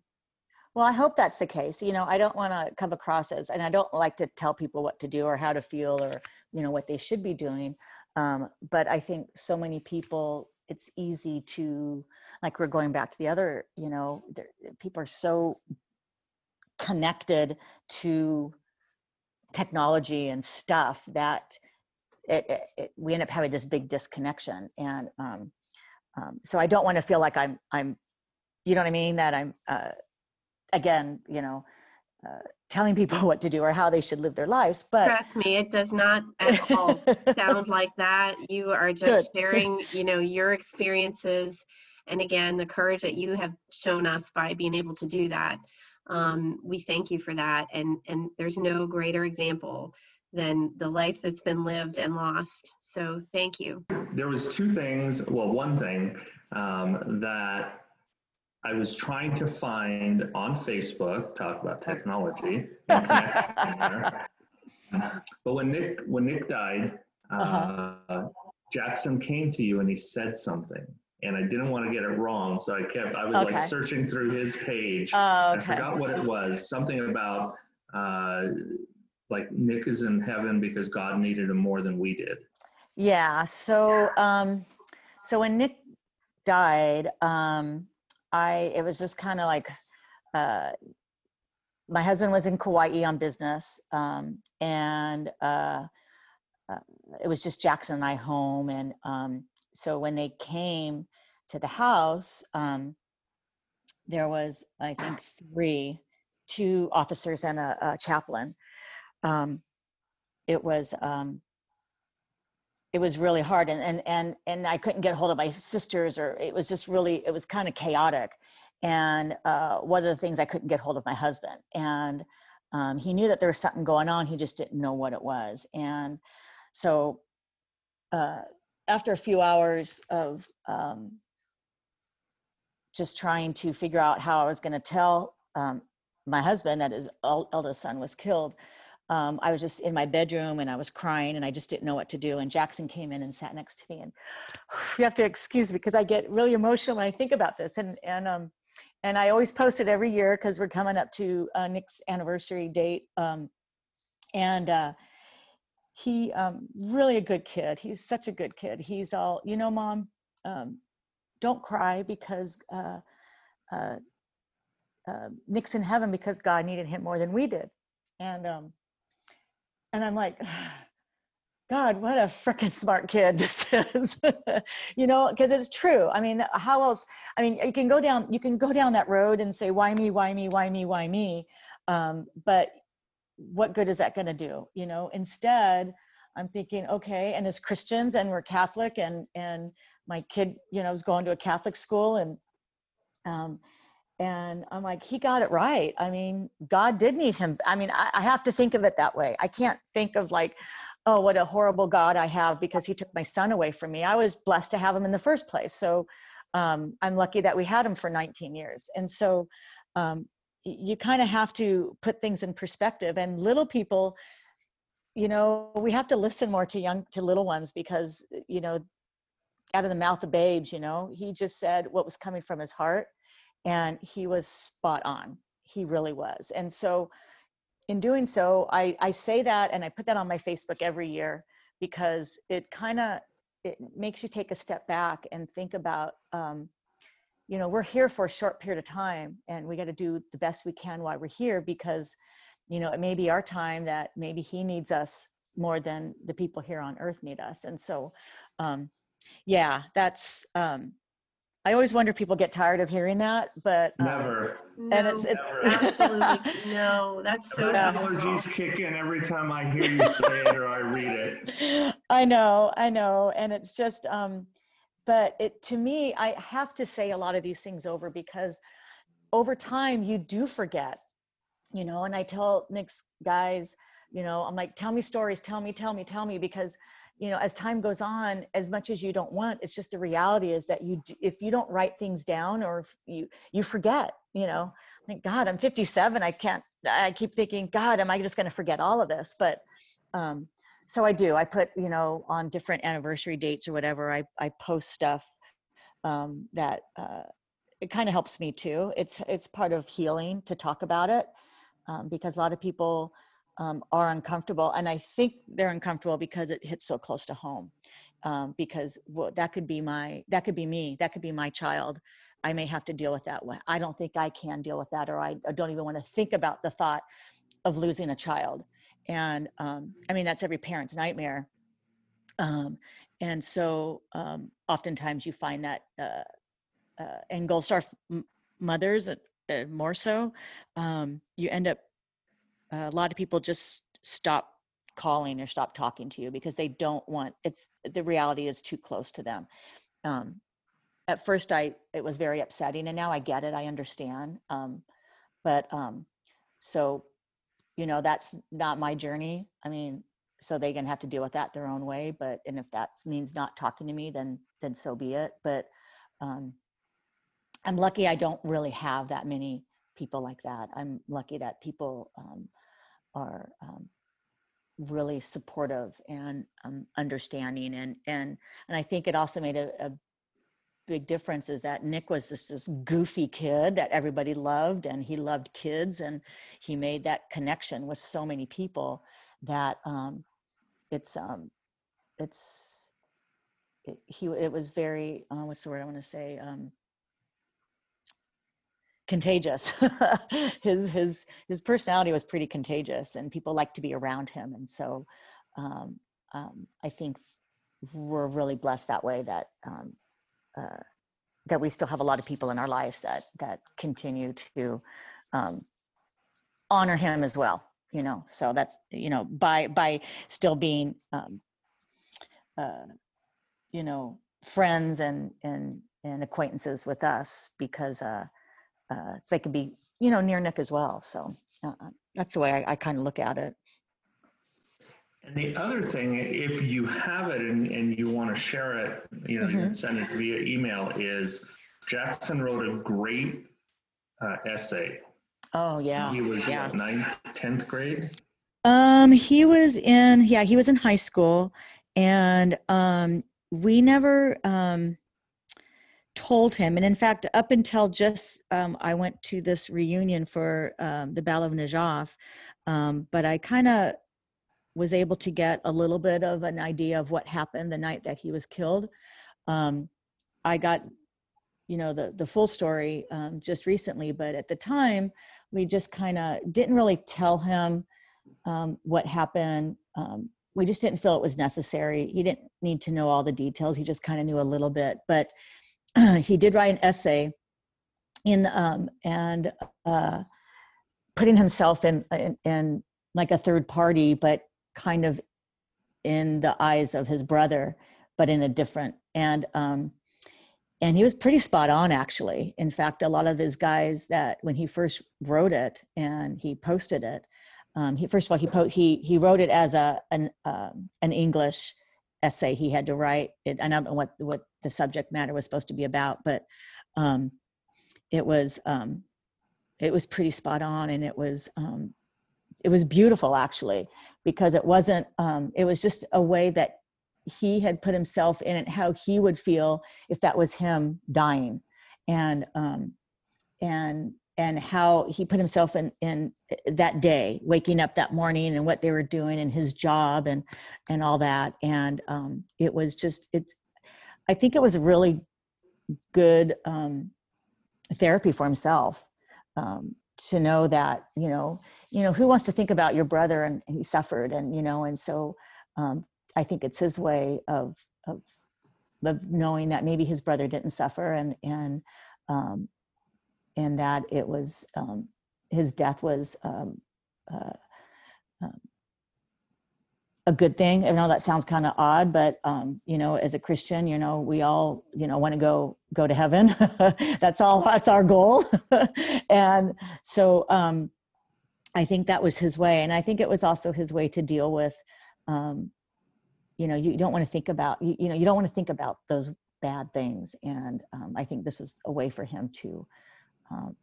Well i hope that's the case. You know i don't want to come across as and i don't like to tell people what to do or how to feel or you know what they should be doing. Um, but i think so many people it's easy to like we're going back to the other you know people are so connected to technology and stuff that it, it, it, we end up having this big disconnection and um, um, so i don't want to feel like i'm i'm you know what i mean? That i'm uh, again you know uh, telling people what to do or how they should live their lives but trust me it does not at all sound like that. You are just Good. sharing you know your experiences and again the courage that you have shown us by being able to do that. Um, we thank you for that and and there's no greater example than the life that's been lived and lost. So thank you. There was two things, well, one thing um, that I was trying to find on Facebook, talk about technology, but when Nick when Nick died, uh, uh-huh. Jackson came to you and he said something, and I didn't want to get it wrong, so I kept I was okay. like searching through his page. Oh, okay. I forgot what it was. Something about uh, like Nick is in heaven because God needed him more than we did. Yeah. So, um, so when Nick died, um, I it was just kind of like, uh, my husband was in Kauai on business, um, and uh, uh, it was just Jackson and I home. And um, so when they came to the house, um, there was I think three, two officers and a, a chaplain. Um, it was um, it was really hard. And and and and I couldn't get hold of my sisters or it was just really it was kind of chaotic. And uh, one of the things I couldn't get hold of my husband. And um, he knew that there was something going on. He just didn't know what it was. And so uh, after a few hours of um, just trying to figure out how I was going to tell um, my husband that his eldest son was killed um, I was just in my bedroom and I was crying and I just didn't know what to do. And Jackson came in and sat next to me. And you have to excuse me because I get really emotional when I think about this. And and um, and I always post it every year because we're coming up to uh, Nick's anniversary date. Um, and uh, he um, really a good kid. He's such a good kid. He's all you know, mom. Um, don't cry because uh, uh, uh, Nick's in heaven because God needed him more than we did. And um, and I'm like, God, what a freaking smart kid this is, you know, because it's true. I mean, how else? I mean, you can go down, you can go down that road and say, why me, why me, why me, why me? Um, but what good is that going to do? You know, instead, I'm thinking, okay, and as Christians and we're Catholic and, and my kid, you know, was going to a Catholic school and, um, and i'm like he got it right. I mean god did need him. I mean I, I, have to think of it that way. I can't think of like oh what a horrible god i have because he took my son away from me. I was blessed to have him in the first place. So um, i'm lucky that we had him for 19 years. And so um, you kind of have to put things in perspective. And little people you know we have to listen more to young to little ones because you know out of the mouth of babes you know he just said what was coming from his heart and he was spot on. He really was. And so in doing so i i say that and i put that on my facebook every year because it kind of it makes you take a step back and think about um, you know we're here for a short period of time and we got to do the best we can while we're here because you know it may be our time that maybe he needs us more than the people here on earth need us. And so um, yeah that's um, I always wonder if people get tired of hearing that, but um, never. No, and it's, it's absolutely no. That's so. Yeah. Allergies kick in every time I hear you say it or I read it. I know, I know, and it's just, um, but it to me, I have to say a lot of these things over because over time you do forget, you know. And I tell Nick's guys, you know, I'm like, tell me stories, tell me, tell me, tell me, because you know as time goes on as much as you don't want it's just the reality is that you if you don't write things down or if you you forget you know? Thank god i'm 57 i can't i keep thinking god am i just going to forget all of this? But um so i do i put you know on different anniversary dates or whatever i i post stuff um that uh it kind of helps me too. It's it's part of healing to talk about it um, because a lot of people um, are uncomfortable and i think they're uncomfortable because it hits so close to home um, because well, that could be my that could be me that could be my child. I may have to deal with that one i don't think i can deal with that or i, I don't even want to think about the thought of losing a child. And um, i mean that's every parent's nightmare. Um, and so um, oftentimes you find that uh, uh, and gold star mothers uh, more so um, you end up a lot of people just stop calling or stop talking to you because they don't want it's the reality is too close to them. Um, at first i it was very upsetting and now i get it i understand um, but um, so you know that's not my journey i mean so they can have to deal with that their own way but and if that means not talking to me then then so be it but um, i'm lucky i don't really have that many people like that. I'm lucky that people um, are um, really supportive and um, understanding and and and I think it also made a, a, big difference is that Nick was this this goofy kid that everybody loved and he loved kids and he made that connection with so many people that um, it's um, it's it- he it was very uh, what's the word I want to say um, contagious. his his his personality was pretty contagious, and people like to be around him. And so, um, um, I think we're really blessed that way that um, uh, that we still have a lot of people in our lives that that continue to um, honor him as well. You know, so that's you know by by still being um, uh, you know friends and and and acquaintances with us because uh, uh, they can be you know near Nick as well. So uh, that's the way I, I kind of look at it. And the other thing, if you have it and, and you want to share it, you know, you can send it via email, is Jackson wrote a great uh, essay. Oh yeah, He was yeah. what, ninth, 10th grade? Um, he was in yeah, he was in high school, and um, we never um, told him. And in fact, up until just um, I went to this reunion for um, the Battle of Najaf, um, but I kind of was able to get a little bit of an idea of what happened the night that he was killed. Um, I got you know the the full story um, just recently, but at the time we just kind of didn't really tell him um, what happened. We just didn't feel it was necessary. He didn't need to know all the details. He just kind of knew a little bit. But he did write an essay in um, and uh, putting himself in, in in like a third party, but kind of in the eyes of his brother, but in a different and um, and he was pretty spot on actually. In fact, a lot of his guys that when he first wrote it and he posted it, um, he first of all he po- he he wrote it as a an um, an English essay he had to write it. I don't know what what the subject matter was supposed to be about, but um, it was um, it was pretty spot on, and it was um, it was beautiful actually because it wasn't um, it was just a way that he had put himself in it how he would feel if that was him dying. And um and and how he put himself in in that day waking up that morning and what they were doing and his job and and all that. And um it was just it's i think it was a really good um therapy for himself um to know that you know you know who wants to think about your brother and he suffered and you know and so um I think it's his way of of of knowing that maybe his brother didn't suffer and and um, and that it was um, his death was um, uh, um, a good thing. I know that sounds kind of odd, but um, you know, as a Christian, you know, we all you know want to go go to heaven. that's all. That's our goal. and so um, I think that was his way, and I think it was also his way to deal with. Um, you know you don't want to think about you, you know you don't want to think about those bad things and um, i think this was a way for him to um,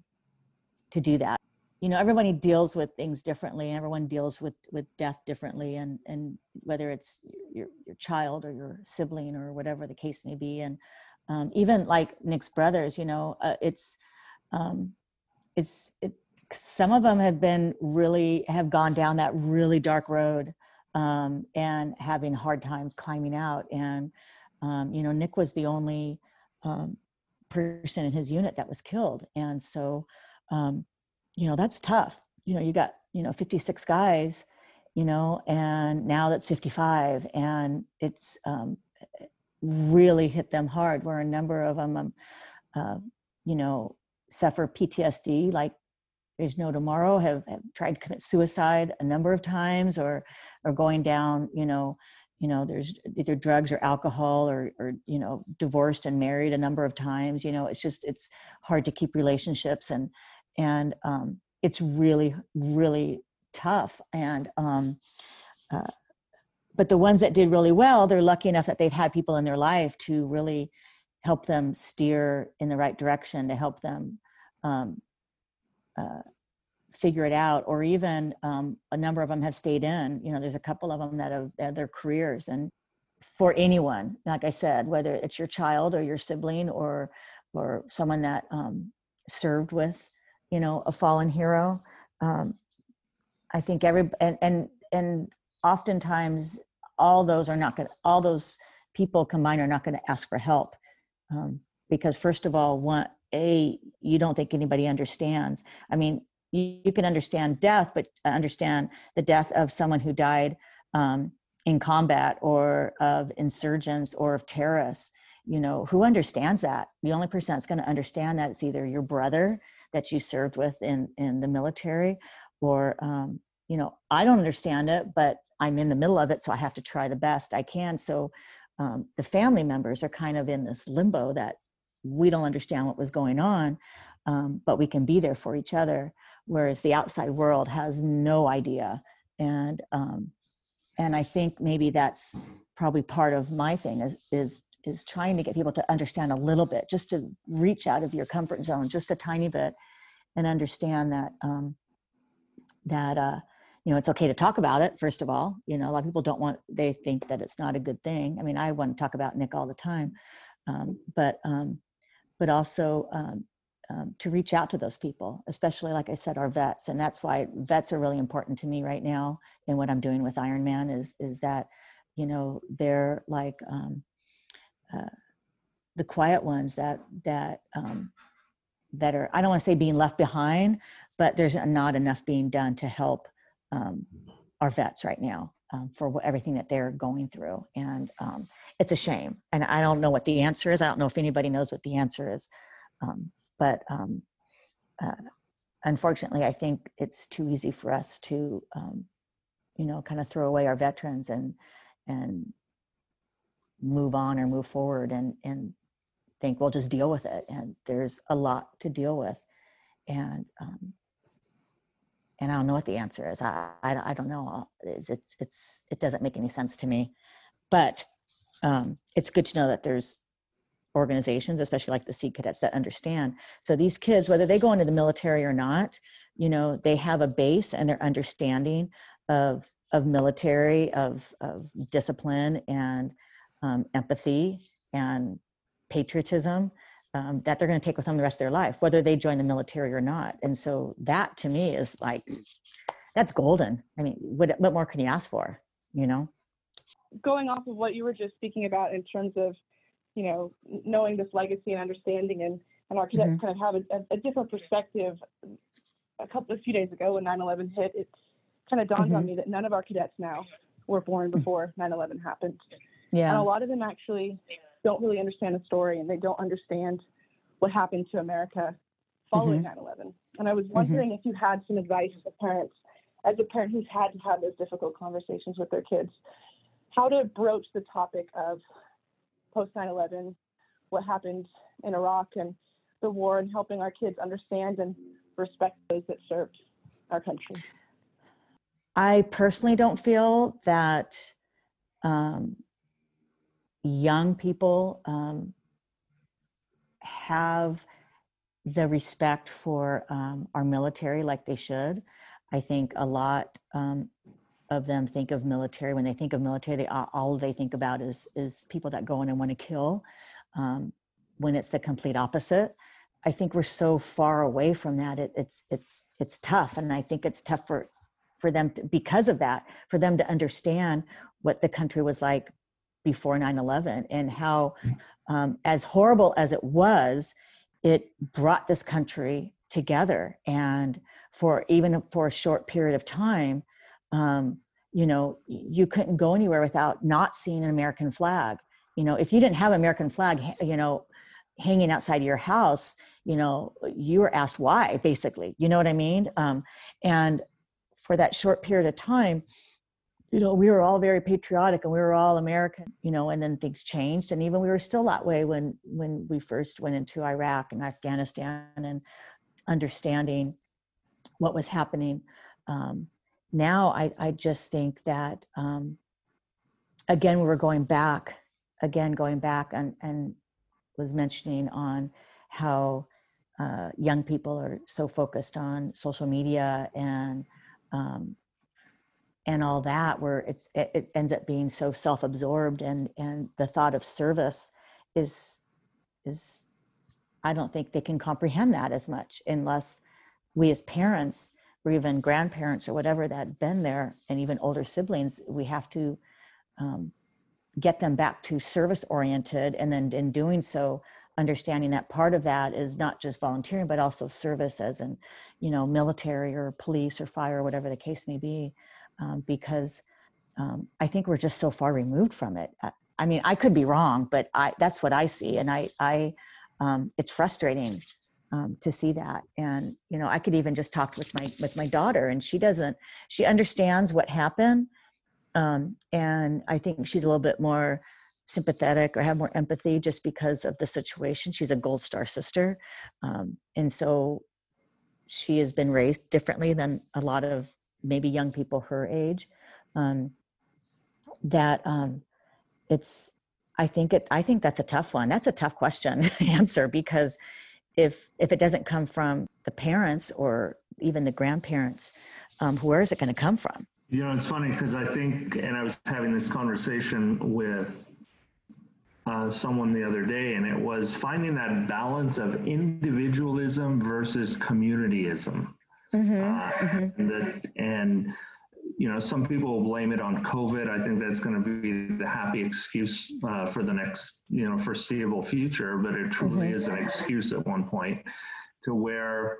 to do that you know everybody deals with things differently and everyone deals with with death differently and and whether it's your your child or your sibling or whatever the case may be and um, even like nick's brothers you know uh, it's um it's it some of them have been really have gone down that really dark road um, and having hard times climbing out. And, um, you know, Nick was the only um, person in his unit that was killed. And so, um, you know, that's tough. You know, you got, you know, 56 guys, you know, and now that's 55. And it's um, really hit them hard, where a number of them, um, uh, you know, suffer PTSD like there's no tomorrow have, have, tried to commit suicide a number of times or or going down you know you know there's either drugs or alcohol or or you know divorced and married a number of times you know it's just it's hard to keep relationships and and um, it's really really tough and um, uh, but the ones that did really well they're lucky enough that they've had people in their life to really help them steer in the right direction to help them um, uh, figure it out or even um, a number of them have stayed in you know there's a couple of them that have had their careers and for anyone like i said whether it's your child or your sibling or or someone that um, served with you know a fallen hero. Um, i think every and and and oftentimes all those are not going all those people combined are not going to ask for help. Um, because first of all one a you don't think anybody understands. I mean you, you can understand death but understand the death of someone who died um, in combat or of insurgents or of terrorists. You know who understands that? The only person that's going to understand that is either your brother that you served with in in the military or um, you know i don't understand it but i'm in the middle of it so i have to try the best i can. So um, the family members are kind of in this limbo that we don't understand what was going on um, but we can be there for each other whereas the outside world has no idea. And um, and i think maybe that's probably part of my thing is is is trying to get people to understand a little bit just to reach out of your comfort zone just a tiny bit and understand that um, that uh, you know it's okay to talk about it first of all. You know a lot of people don't want they think that it's not a good thing. I mean i want to talk about nick all the time um, but um, but also um, um, to reach out to those people especially like i said our vets. And that's why vets are really important to me right now. And what i'm doing with ironman is is that you know they're like um, the quiet ones that that um, that are i don't want to say being left behind but there's not enough being done to help um, our vets right now um, for everything that they're going through. And um, it's a shame. And i don't know what the answer is. I don't know if anybody knows what the answer is. Um, but um, uh, unfortunately i think it's too easy for us to you know kind of throw away our veterans and and move on or move forward and and think we'll just deal with it and there's a lot to deal with and um, and I don't know what the answer is. I I, I don't know. It's, it's, it's it doesn't make any sense to me, but um, it's good to know that there's organizations, especially like the Sea Cadets, that understand. So these kids, whether they go into the military or not, you know, they have a base and their understanding of of military, of of discipline and um, empathy and patriotism um, that they're going to take with them the rest of their life, whether they join the military or not. And so that to me is like, that's golden. I mean, what, what more can you ask for, you know? Going off of what you were just speaking about in terms of, you know, knowing this legacy and understanding and, and our cadets mm-hmm. kind of have a, a, different perspective. A couple, a few days ago when 9-11 hit, it kind of dawned mm-hmm. on me that none of our cadets now were born before 9-11 happened. Yeah. And a lot of them actually don't really understand the story and they don't understand what happened to America following mm-hmm. 9/11. And I was mm-hmm. wondering mm-hmm. if you had some advice for parents, as a parent who's had to have those difficult conversations with their kids, how to broach the topic of post 9/11, what happened in Iraq and the war, and helping our kids understand and respect those that served our country. I personally don't feel that um, young people um, have the respect for um, our military like they should. I think a lot um, of them think of military when they think of military. They all they think about is is people that go in and want to kill. Um, when it's the complete opposite, I think we're so far away from that. It, it's it's it's tough, and I think it's tough for for them to, because of that for them to understand what the country was like before 9-11 and how um, as horrible as it was it brought this country together. And for even for a short period of time um, you know you couldn't go anywhere without not seeing an american flag. You know if you didn't have american flag you know hanging outside your house you know you were asked why basically. You know what i mean? Um, and for that short period of time you know, we were all very patriotic and we were all American, you know, and then things changed. And even we were still that way when when we first went into Iraq and Afghanistan and understanding what was happening. Um, now I, I just think that um, again we were going back, again going back and, and was mentioning on how uh, young people are so focused on social media and um, and all that where it's it, it ends up being so self-absorbed and and the thought of service is is i don't think they can comprehend that as much unless we as parents or even grandparents or whatever that been there and even older siblings we have to um, get them back to service oriented and then in doing so understanding that part of that is not just volunteering but also service as in you know military or police or fire or whatever the case may be um, because um, i think we're just so far removed from it. I, I, mean i could be wrong but i that's what i see and i i um, it's frustrating um, to see that. And you know i could even just talk with my with my daughter and she doesn't she understands what happened um, and i think she's a little bit more sympathetic or have more empathy just because of the situation. She's a gold star sister um, and so she has been raised differently than a lot of maybe young people her age um, that um, it's i think it i think that's a tough one. That's a tough question to answer because if if it doesn't come from the parents or even the grandparents um, where is it going to come from? You know it's funny because i think and i was having this conversation with uh, someone the other day and it was finding that balance of individualism versus communityism mm-hmm, uh, mm-hmm. And, that, and you know, some people will blame it on COVID. I think that's going to be the happy excuse uh, for the next, you know, foreseeable future. But it truly mm-hmm. is an excuse at one point to where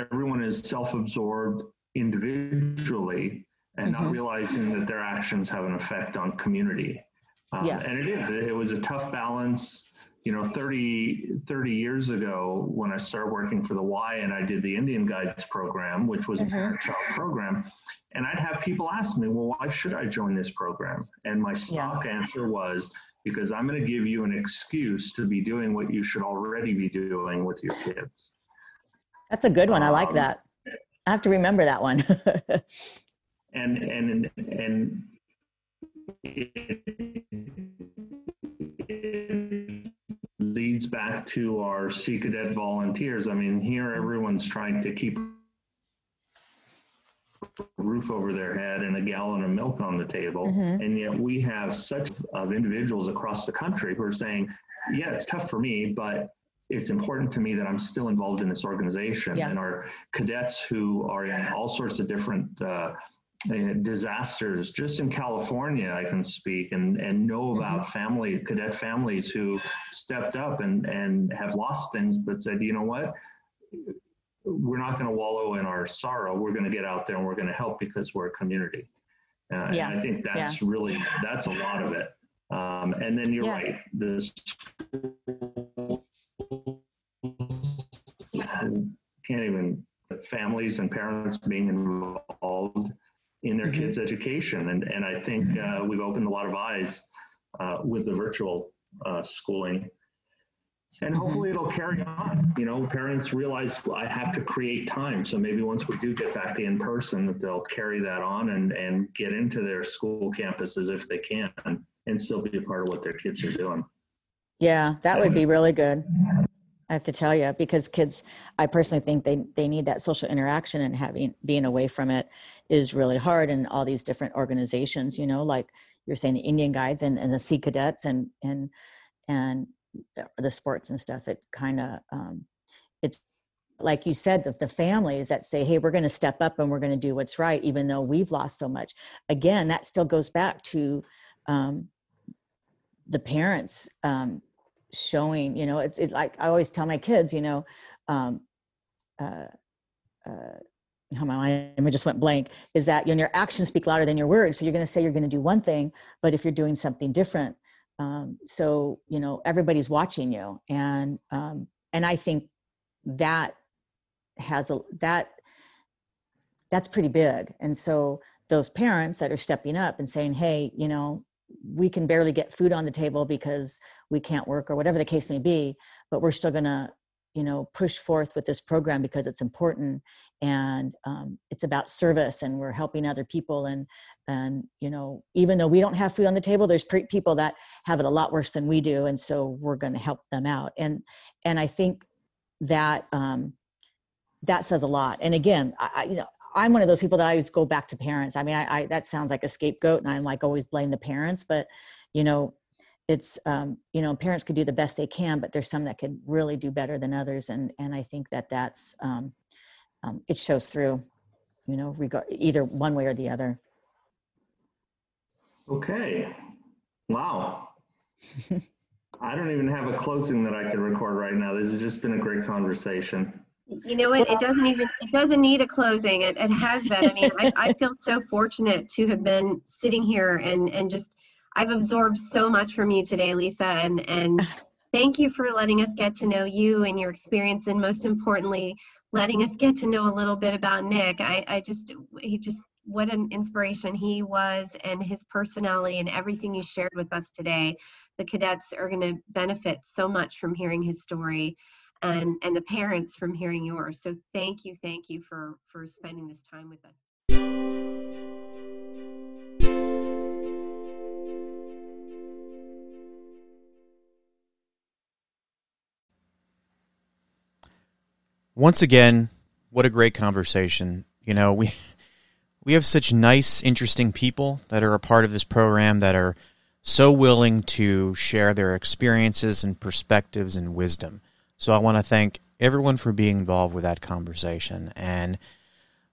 everyone is self-absorbed individually and mm-hmm. not realizing that their actions have an effect on community. Um, yeah. And it is. It, it was a tough balance you know 30 30 years ago when i started working for the y and i did the indian guides program which was mm-hmm. a parent child program and I'd have people ask me, well, why should I join this program? And my stock yeah. answer was, because I'm going to give you an excuse to be doing what you should already be doing with your kids. That's a good one. Um, I like um, that. I have to remember that one. and and and it, it leads back to our Sea Cadet volunteers. I mean, here everyone's trying to keep a roof over their head and a gallon of milk on the table. Mm-hmm. And yet we have such of individuals across the country who are saying, yeah, it's tough for me, but it's important to me that I'm still involved in this organization. Yeah. And our cadets who are in all sorts of different uh, uh disasters, just in California, I can speak and, and know mm-hmm. about family, cadet families who stepped up and, and have lost things, but said, you know what? we're not going to wallow in our sorrow. We're going to get out there and we're going to help because we're a community. Uh, yeah. And I think that's yeah. really, that's a lot of it. Um, and then you're yeah. right. This can't even families and parents being involved in their mm-hmm. kids' education. And, and I think uh, we've opened a lot of eyes uh, with the virtual uh, schooling and hopefully it'll carry on. You know, parents realize I have to create time. So maybe once we do get back to in person, that they'll carry that on and, and get into their school campuses if they can and still be a part of what their kids are doing. Yeah, that would be really good. I have to tell you because kids, I personally think they they need that social interaction and having being away from it is really hard. And all these different organizations, you know, like you're saying the Indian Guides and, and the Sea Cadets and and and the sports and stuff it kind of um, it's like you said the, the families that say hey we're going to step up and we're going to do what's right even though we've lost so much again that still goes back to um, the parents um, showing you know it's, it's like i always tell my kids you know um, uh, uh, how my mind just went blank is that you know, your actions speak louder than your words. So you're going to say you're going to do one thing but if you're doing something different um, so you know everybody's watching you. And um, and i think that has a that that's pretty big. And so those parents that are stepping up and saying hey you know we can barely get food on the table because we can't work or whatever the case may be but we're still going to you know push forth with this program because it's important and um, it's about service and we're helping other people and and you know even though we don't have food on the table there's pre- people that have it a lot worse than we do and so we're going to help them out. And and i think that um, that says a lot. And again I, you know i'm one of those people that i always go back to parents i mean I, I that sounds like a scapegoat and i'm like always blame the parents but you know it's um, you know parents could do the best they can but there's some that could really do better than others and and i think that that's um, um, it shows through you know regard either one way or the other okay Wow. I don't even have a closing that I could record right now. This has just been a great conversation. You know what? It doesn't even it doesn't need a closing. It, it has been. I mean, I, I feel so fortunate to have been sitting here and and just I've absorbed so much from you today, Lisa, and and thank you for letting us get to know you and your experience, and most importantly, letting us get to know a little bit about Nick. I I just he just what an inspiration he was and his personality and everything you shared with us today. The cadets are going to benefit so much from hearing his story and and the parents from hearing yours. So thank you, thank you for for spending this time with us. Once again, what a great conversation. You know, we we have such nice, interesting people that are a part of this program that are so willing to share their experiences and perspectives and wisdom. So I want to thank everyone for being involved with that conversation. And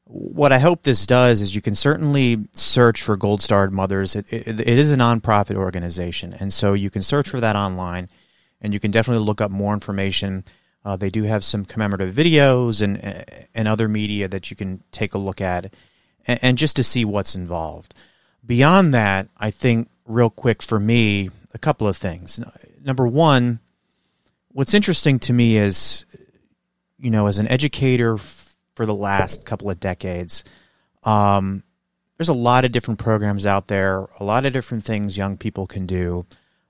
what I hope this does is you can certainly search for Gold Starred Mothers. It, it, it is a nonprofit organization, and so you can search for that online, and you can definitely look up more information. Uh, they do have some commemorative videos and and other media that you can take a look at, and, and just to see what's involved. Beyond that, I think real quick for me, a couple of things. Number one, what's interesting to me is, you know, as an educator f- for the last couple of decades, um, there's a lot of different programs out there, a lot of different things young people can do,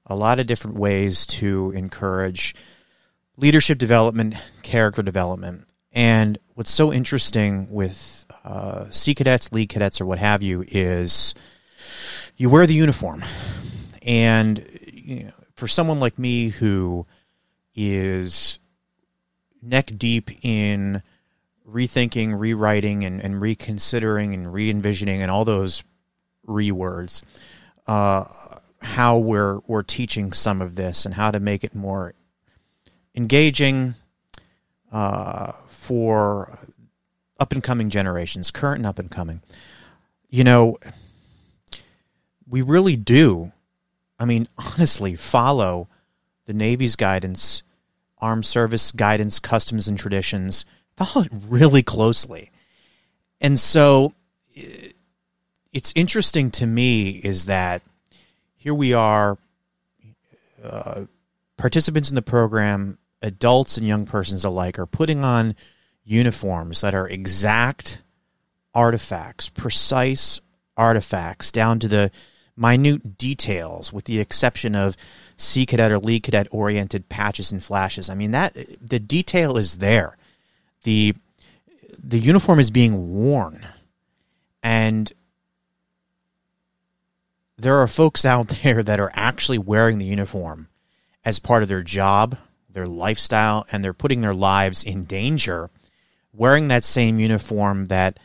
a lot of different ways to encourage leadership development, character development. And what's so interesting with uh, Sea Cadets, League Cadets, or what have you is you wear the uniform. And you know, for someone like me who is neck deep in rethinking, rewriting, and, and reconsidering and re envisioning and all those re words, uh, how we're, we're teaching some of this and how to make it more engaging uh, for up and coming generations, current and up and coming. You know, we really do, I mean, honestly, follow the Navy's guidance, Armed Service guidance, customs and traditions, follow it really closely. And so it's interesting to me is that here we are, uh, participants in the program, adults and young persons alike, are putting on uniforms that are exact artifacts, precise artifacts, down to the minute details, with the exception of Sea Cadet or League Cadet oriented patches and flashes. I mean that the detail is there. the The uniform is being worn, and there are folks out there that are actually wearing the uniform as part of their job, their lifestyle, and they're putting their lives in danger wearing that same uniform that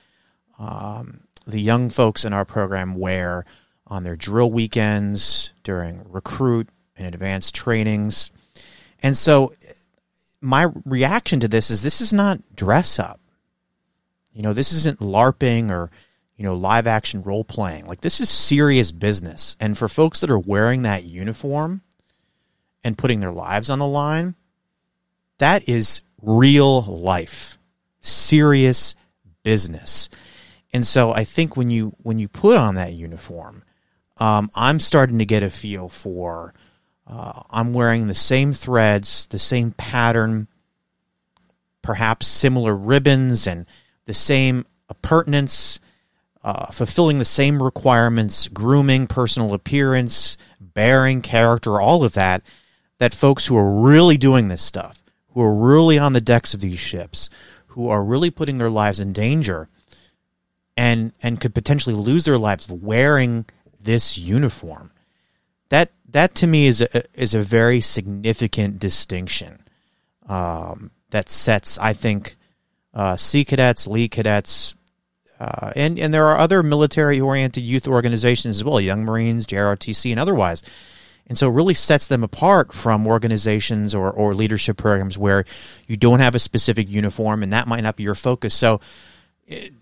um, the young folks in our program wear on their drill weekends, during recruit and advanced trainings. And so my reaction to this is this is not dress up. You know, this isn't LARPing or, you know, live action role playing. Like, this is serious business. And for folks that are wearing that uniform and putting their lives on the line, that is real life, serious business. And so I think when you when you put on that uniform, um, I'm starting to get a feel for. Uh, I'm wearing the same threads, the same pattern, perhaps similar ribbons, and the same appurtenance, uh, fulfilling the same requirements, grooming, personal appearance, bearing, character, all of that. That folks who are really doing this stuff, who are really on the decks of these ships, who are really putting their lives in danger, and and could potentially lose their lives wearing this uniform. That that to me is a, is a very significant distinction um, that sets, I think, uh, Sea Cadets, League Cadets, uh, and and there are other military oriented youth organizations as well, Young Marines, JROTC, and otherwise. And so it really sets them apart from organizations or, or leadership programs where you don't have a specific uniform and that might not be your focus. So it,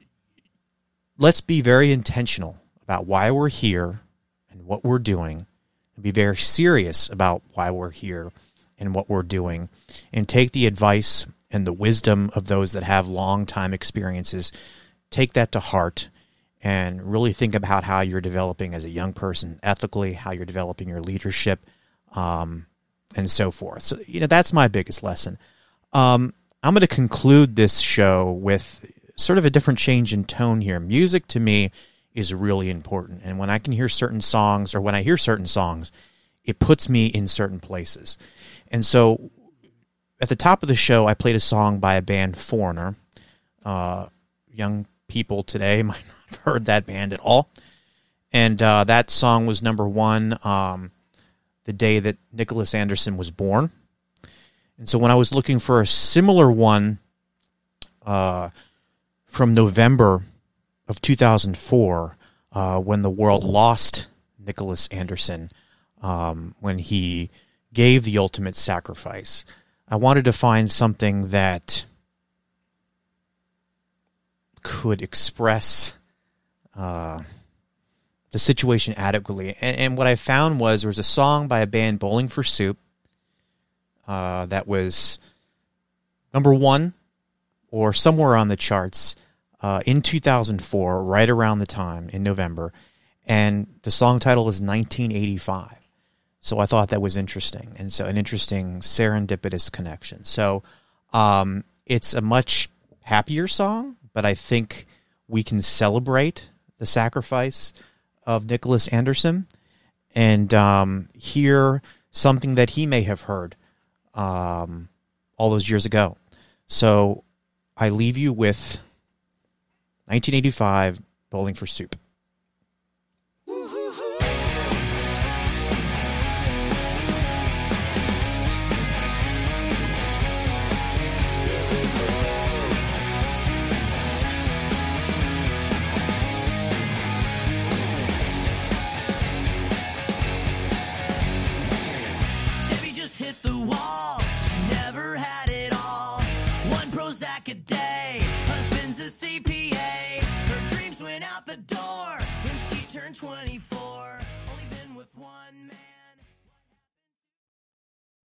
let's be very intentional about why we're here and what we're doing and be very serious about why we're here and what we're doing, and take the advice and the wisdom of those that have long time experiences. Take that to heart and really think about how you're developing as a young person ethically, how you're developing your leadership, um, and so forth. So, you know, that's my biggest lesson. Um, I'm going to conclude this show with sort of a different change in tone here. Music to me is really important. And when I can hear certain songs or when I hear certain songs, it puts me in certain places. And so at the top of the show, I played a song by a band, Foreigner. Uh, young people today might not have heard that band at all. And uh, that song was number one um, the day that Nicholas Anderson was born. And so when I was looking for a similar one uh, from November of 2004, uh, when the world lost Nicholas Anderson, um, when he gave the ultimate sacrifice, I wanted to find something that could express uh, the situation adequately. And, and, what I found was there was a song by a band, Bowling for Soup, uh, that was number one or somewhere on the charts uh, in 2004, right around the time in November. And the song title is 1985. So I thought that was interesting. And so an interesting serendipitous connection. So um, it's a much happier song, but I think we can celebrate the sacrifice of Nicholas Anderson and um, hear something that he may have heard um, all those years ago. So I leave you with 1985 Bowling for Soup.